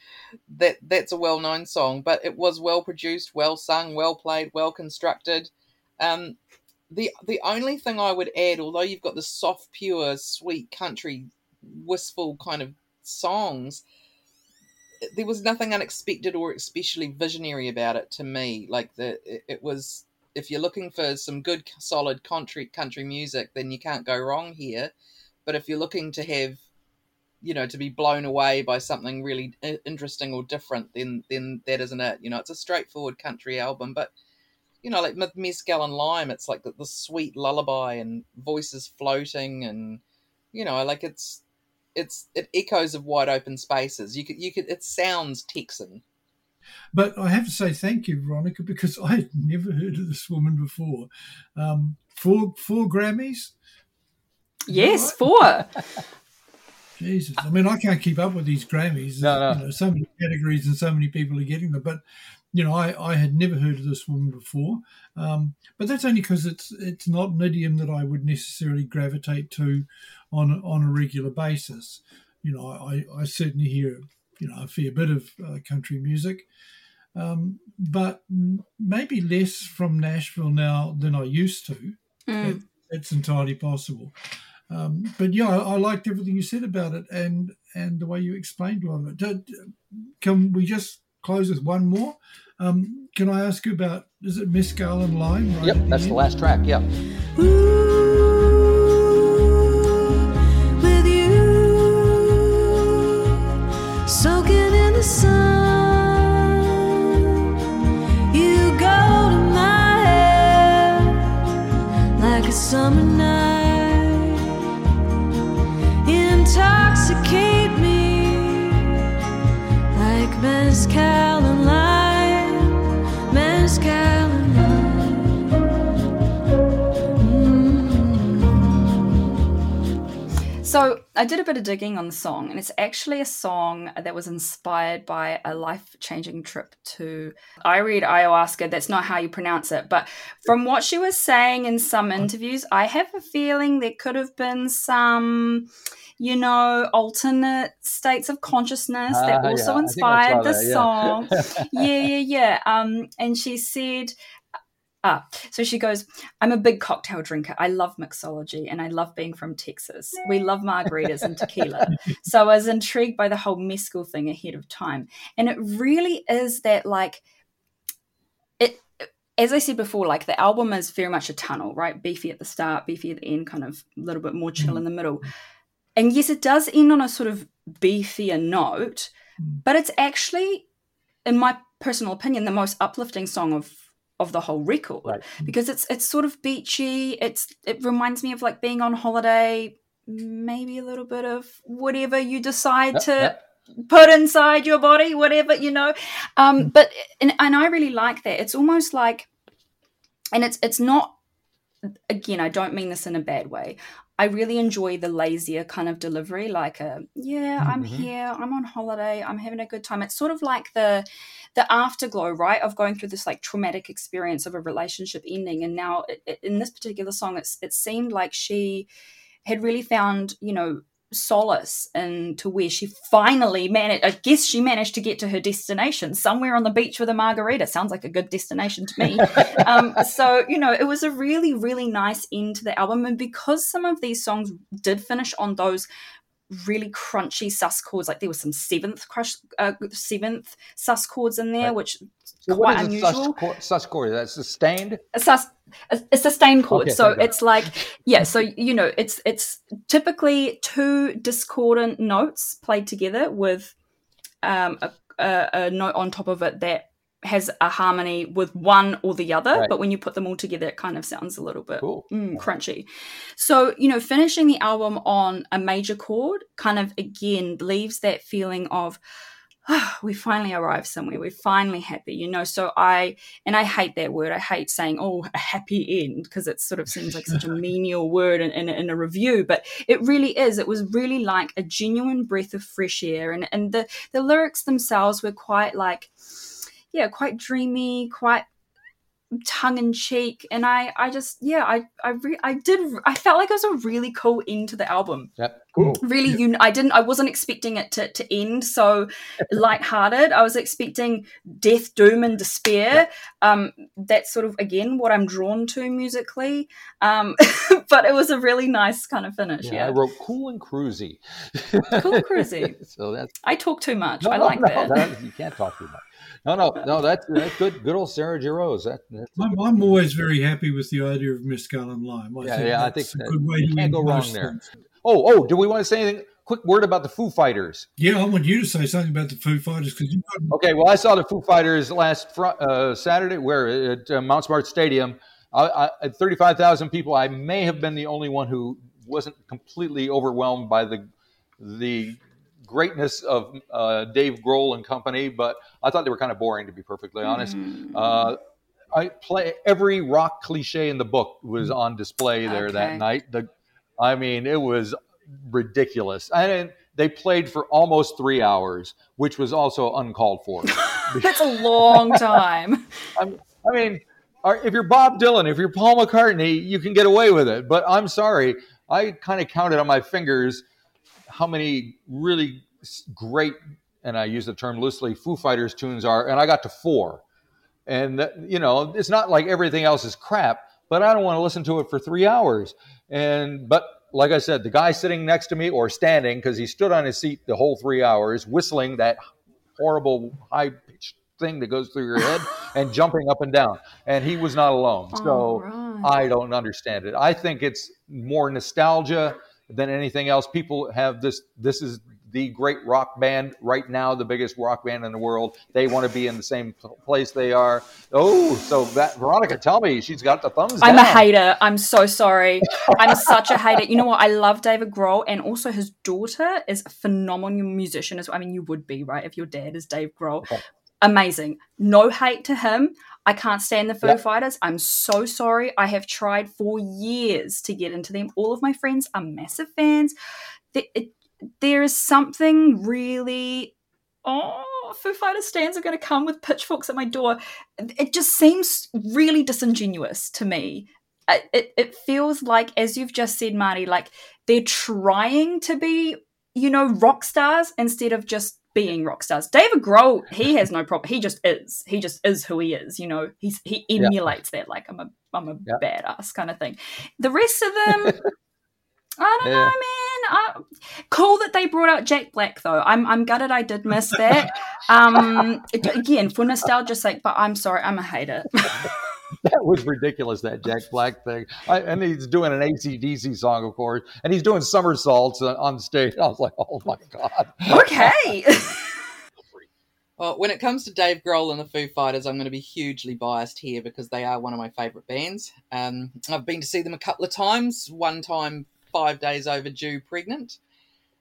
S5: that that's a well known song, but it was well produced, well sung, well played, well constructed. Um, the the only thing I would add, although you've got the soft, pure, sweet country, wistful kind of songs, there was nothing unexpected or especially visionary about it to me. Like the it, was if you're looking for some good solid country country music, then you can't go wrong here. But if you're looking to have you know to be blown away by something really interesting or different then then that isn't it you know it's a straightforward country album but you know like with Mezcal and Lime it's like the, the sweet lullaby and voices floating and you know like it's it's it echoes of wide open spaces. You could you could it sounds Texan.
S3: But I have to say thank you, Veronica, because I had never heard of this woman before. Um, four four Grammys.
S2: Yes, four.
S3: Jesus, I mean, I can't keep up with these Grammys.
S1: No, no.
S3: You know, so many categories and so many people are getting them. But you know, I, I had never heard of this woman before. Um, but that's only because it's it's not an idiom that I would necessarily gravitate to on on a regular basis. You know, I, I certainly hear you know a fair bit of uh, country music, um, but m- maybe less from Nashville now than I used to.
S2: Mm.
S3: It's entirely possible. Um, but yeah, I, I liked everything you said about it and and the way you explained a lot of it. Do- Can we just close with one more? Um, can I ask you about is it Mescal and Lime? Right
S1: Yep, that's the
S3: end?
S1: last track. Yeah.
S2: So I did a bit of digging on the song, and it's actually a song that was inspired by a life-changing trip to. I read ayahuasca. That's not how you pronounce it, but from what she was saying in some interviews, I have a feeling there could have been some, you know, alternate states of consciousness that
S1: Ah,
S2: also
S1: yeah, I think I
S2: inspired the
S1: that,
S2: song.
S1: yeah.
S2: yeah, yeah, yeah. Um, and she said. Ah, so she goes, I'm a big cocktail drinker. I love mixology and I love being from Texas. We love margaritas and tequila. So I was intrigued by the whole mescal thing ahead of time. And it really is that, like, it, as I said before, like the album is very much a tunnel, right? Beefy at the start, beefy at the end, kind of a little bit more chill in the middle. And yes, it does end on a sort of beefier note, but it's actually, in my personal opinion, the most uplifting song of of the whole record
S1: Right.
S2: because it's it's sort of beachy. It's it reminds me of like being on holiday, maybe a little bit of whatever you decide
S1: Yep,
S2: to
S1: yep.
S2: put inside your body, whatever you know. Um, but and, and I really like that. It's almost like, and it's it's not. Again, I don't mean this in a bad way. I really enjoy the lazier kind of delivery, like a yeah, I'm
S1: Mhm.
S2: here, I'm on holiday, I'm having a good time. It's sort of like the the afterglow, right, of going through this like traumatic experience of a relationship ending, and now it, it- in this particular song, it's it seemed like she had really found, you know, solace and to where she finally managed i guess she managed to get to her destination somewhere on the beach with a margarita. Sounds like a good destination to me. Um, so you know it was a really really nice end to the album. And because some of these songs did finish on those really crunchy sus chords like there was some seventh crush uh, seventh sus chords in there
S1: Right.
S2: which
S1: So
S2: quite
S1: what is a sus,
S2: unusual
S1: chord, sus chord? That's sustained.
S2: a sus a, a sustained chord
S1: Okay,
S2: so it's like yeah so you know it's it's typically two discordant notes played together with um a, a, a note on top of it that has a harmony with one or the other
S1: Right.
S2: but when you put them all together it kind of sounds a little bit
S1: Cool.
S2: mm, crunchy so you know finishing the album on a major chord kind of again leaves that feeling of "Ah, we finally arrived somewhere we're finally happy you know so i and I hate that word. I hate saying, "Oh, a happy end," because it sort of seems like such a menial word in, in, in a review. But it really is. It was really like a genuine breath of fresh air, and and the the lyrics themselves were quite like, yeah, quite dreamy, quite tongue in cheek, and I I just yeah I I re- I did I felt like it was a really cool end to the album
S1: Yep. Cool.
S2: really un- i didn't i wasn't expecting it to, to end so lighthearted i was expecting death doom and despair um that's sort of again what i'm drawn to musically um but it was a really nice kind of finish
S1: Yeah,
S2: yeah,
S1: I wrote cool and cruisy.
S2: Cool and cruisy.
S1: so that's
S2: i talk too much
S1: no,
S2: i like
S1: no,
S2: that
S1: You can't talk too much. No, no, no. That's that's good. Good old Sarah Jarosz. That,
S3: I'm, I'm always very happy with the idea of mescal and lime. I
S1: yeah, yeah. I
S3: that's
S1: think
S3: a
S1: that,
S3: good way
S1: you
S3: to
S1: can't go wrong there.
S3: things.
S1: Oh, oh. Do we want to say anything? Quick word about the Foo Fighters.
S3: Yeah, I want you to say something about the Foo Fighters because you've got
S1: Okay, well, I saw the Foo Fighters last fr- uh, Saturday, where at uh, Mount Smart Stadium. I, I, at thirty-five thousand people, I may have been the only one who wasn't completely overwhelmed by the the greatness of uh, Dave Grohl and company, but I thought they were kind of boring to be perfectly honest.
S2: Mm.
S1: Uh, I play every rock cliche in the book was on display there that night. The, I mean, it was ridiculous. And they played for almost three hours, which was also uncalled for.
S2: That's a long time.
S1: I'm, I mean, if you're Bob Dylan, if you're Paul McCartney, you can get away with it. But I'm sorry, I kind of counted on my fingers how many really great, and I use the term loosely, Foo Fighters tunes are, and I got to four. And that- you know, it's not like everything else is crap, but I don't want to listen to it for three hours. And but like I said, the guy sitting next to me or standing because he stood on his seat the whole three hours, whistling that horrible high pitched thing that goes through your head and jumping up and down. And he was not alone. So
S2: right.
S1: I don't understand it. I think it's more nostalgia than anything else. People have this. This is the great rock band right now, the biggest rock band in the world. They want to be in the same place they are. Oh, so that Veronica, tell me, she's got the thumbs
S2: I'm a hater. I'm so sorry. I'm such a hater. You know what? I love David Grohl, and also his daughter is a phenomenal musician. As well. I mean, you would be right if your dad is Dave Grohl.
S1: Okay.
S2: Amazing. No hate to him. I can't stand the Foo
S1: Yep.
S2: Fighters. I'm so sorry. I have tried for years to get into them. All of my friends are massive fans. There, it, there is something really. Oh, Foo Fighters stands are going to come with pitchforks at my door. It just seems really disingenuous to me it, it feels like as you've just said marty like they're trying to be you know rock stars instead of just being rock stars david grohl he has no problem he just is he just is who he is you know he's he emulates that like i'm a i'm a
S1: Yeah.
S2: badass kind of thing the rest of them I don't know, man. I, cool that they brought out Jack Black, though. I'm I'm gutted I did miss that. Um, again, for nostalgia's sake, but I'm sorry, I'm a hater.
S1: That was ridiculous, that Jack Black thing. I, and he's doing an ACDC song, of course, and he's doing somersaults on- on stage. I was like, oh my God.
S2: okay.
S5: Well, when it comes to Dave Grohl and the Foo Fighters, I'm going to be hugely biased here because they are one of my favourite bands. Um, I've been to see them a couple of times. One time, five days overdue, pregnant.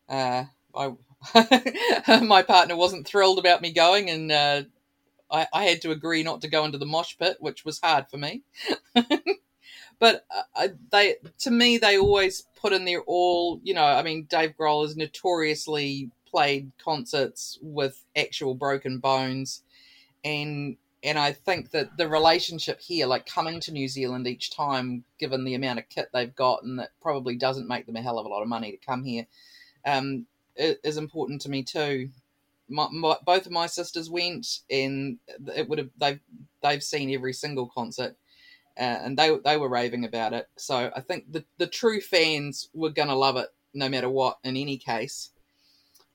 S5: Uh, I, my partner wasn't thrilled about me going, and uh, I, I had to agree not to go into the mosh pit, which was hard for me. but uh, they, to me, they always put in their all. You know, I mean, Dave Grohl has notoriously played concerts with actual broken bones, and and I think that the relationship here, like coming to New Zealand each time, given the amount of kit they've got, and that probably doesn't make them a hell of a lot of money to come here, um, is important to me too. My, my, both of my sisters went, and it would have they've they've seen every single concert, uh, and they they were raving about it. So I think the the true fans were gonna love it no matter what. In any case,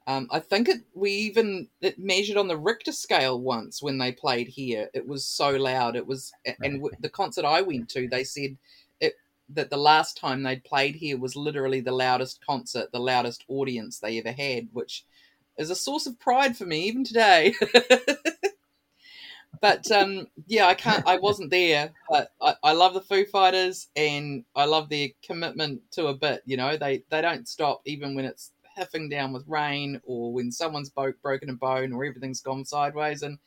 S5: um, I think it we even it measured on the Richter scale once when they played here. It was so loud. It was, and the concert I went to, they said it that the last time they'd played here was literally the loudest concert, the loudest audience they ever had, which is a source of pride for me even today. but um, yeah, I can't. I wasn't there, but I, I love the Foo Fighters and I love their commitment to a bit. You know, they they don't stop even when it's hiffing down with rain or when someone's bo- broken a bone or everything's gone sideways. And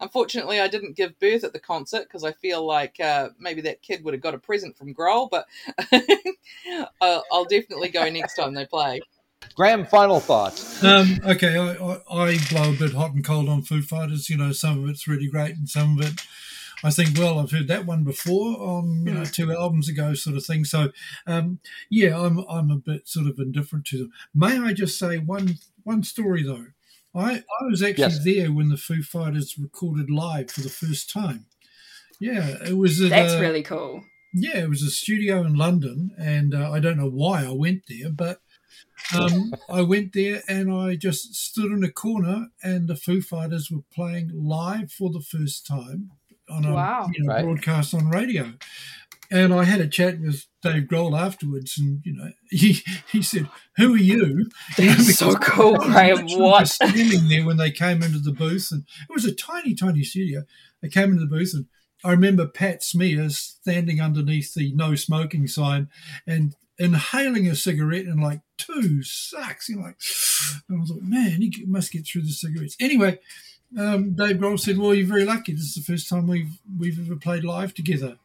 S5: unfortunately, I didn't give birth at the concert because I feel like uh, maybe that kid would have got a present from Grohl. But I'll, I'll definitely go next time they play.
S1: Graham, final thoughts.
S3: Um, okay, I, I, I blow a bit hot and cold on Foo Fighters. You know, some of it's really great, and some of it, I think, well, I've heard that one before on you know two albums ago, sort of thing. So, um, yeah, I'm I'm a bit sort of indifferent to them. May I just say one one story though? I I was actually
S1: Yes.
S3: there when the Foo Fighters recorded live for the first time. Yeah, it was. At,
S2: That's
S3: uh,
S2: really cool.
S3: yeah, it was a studio in London, and uh, I don't know why I went there, but um, I went there and I just stood in a corner, and the Foo Fighters were playing live for the first time on a
S2: Wow.
S3: you know,
S1: Right.
S3: broadcast on radio. And I had a chat with Dave Grohl afterwards, and you know, he he said, "Who are you?"
S2: That's so cool,
S3: I was
S2: Graham. What?
S3: standing there when they came into the booth, and it was a tiny, tiny studio. They came into the booth, and I remember Pat Smear's standing underneath the no smoking sign, and inhaling a cigarette and like two sucks. You're like, and I thought, man, you must get through the cigarettes. Anyway, um, Dave Grohl said, "Well, you're very lucky. This is the first time we've we've ever played live together."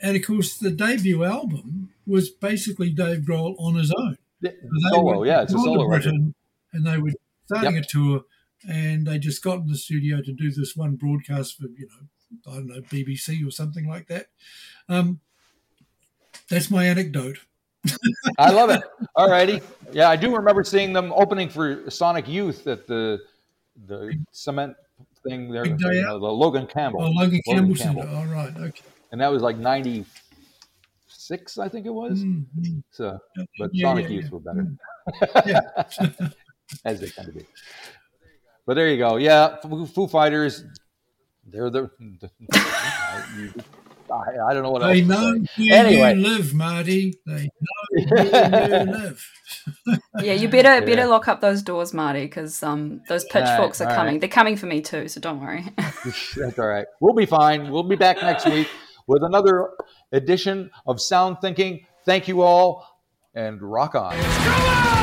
S3: And of course, the debut album was basically Dave Grohl on his own.
S1: Yeah, Solo, yeah, it's a solo.
S3: Britain, and they were starting
S1: Yep.
S3: a tour, and they just got in the studio to do this one broadcast for you know, I don't know, BBC or something like that. Um, that's my anecdote.
S1: I love it. All righty. Yeah, I do remember seeing them opening for Sonic Youth at the the cement thing there, you know, the Logan Campbell.
S3: Oh, Logan Campbell
S1: Campbell.
S3: All right, okay.
S1: And that was like 96, I think it was.
S3: Mm, mm.
S1: So, but
S3: Yeah,
S1: Sonic
S3: yeah,
S1: Youth
S3: yeah.
S1: were better,
S3: Yeah.
S1: as they tend to be. But there you go. Yeah, Foo, Fighters, they're the. you- I, I don't know what else
S3: They
S1: to
S3: know
S1: say.
S3: where
S1: Anyway.
S3: you live, Marty. They know where you live.
S2: Yeah, you better better lock up those doors, Marty, because um, those
S1: All right,
S2: pitchforks are coming.
S1: right.
S2: They're coming for me too, so don't worry.
S1: That's all right. We'll be fine. We'll be back next week with another edition of Sound Thinking. Thank you all, and rock on.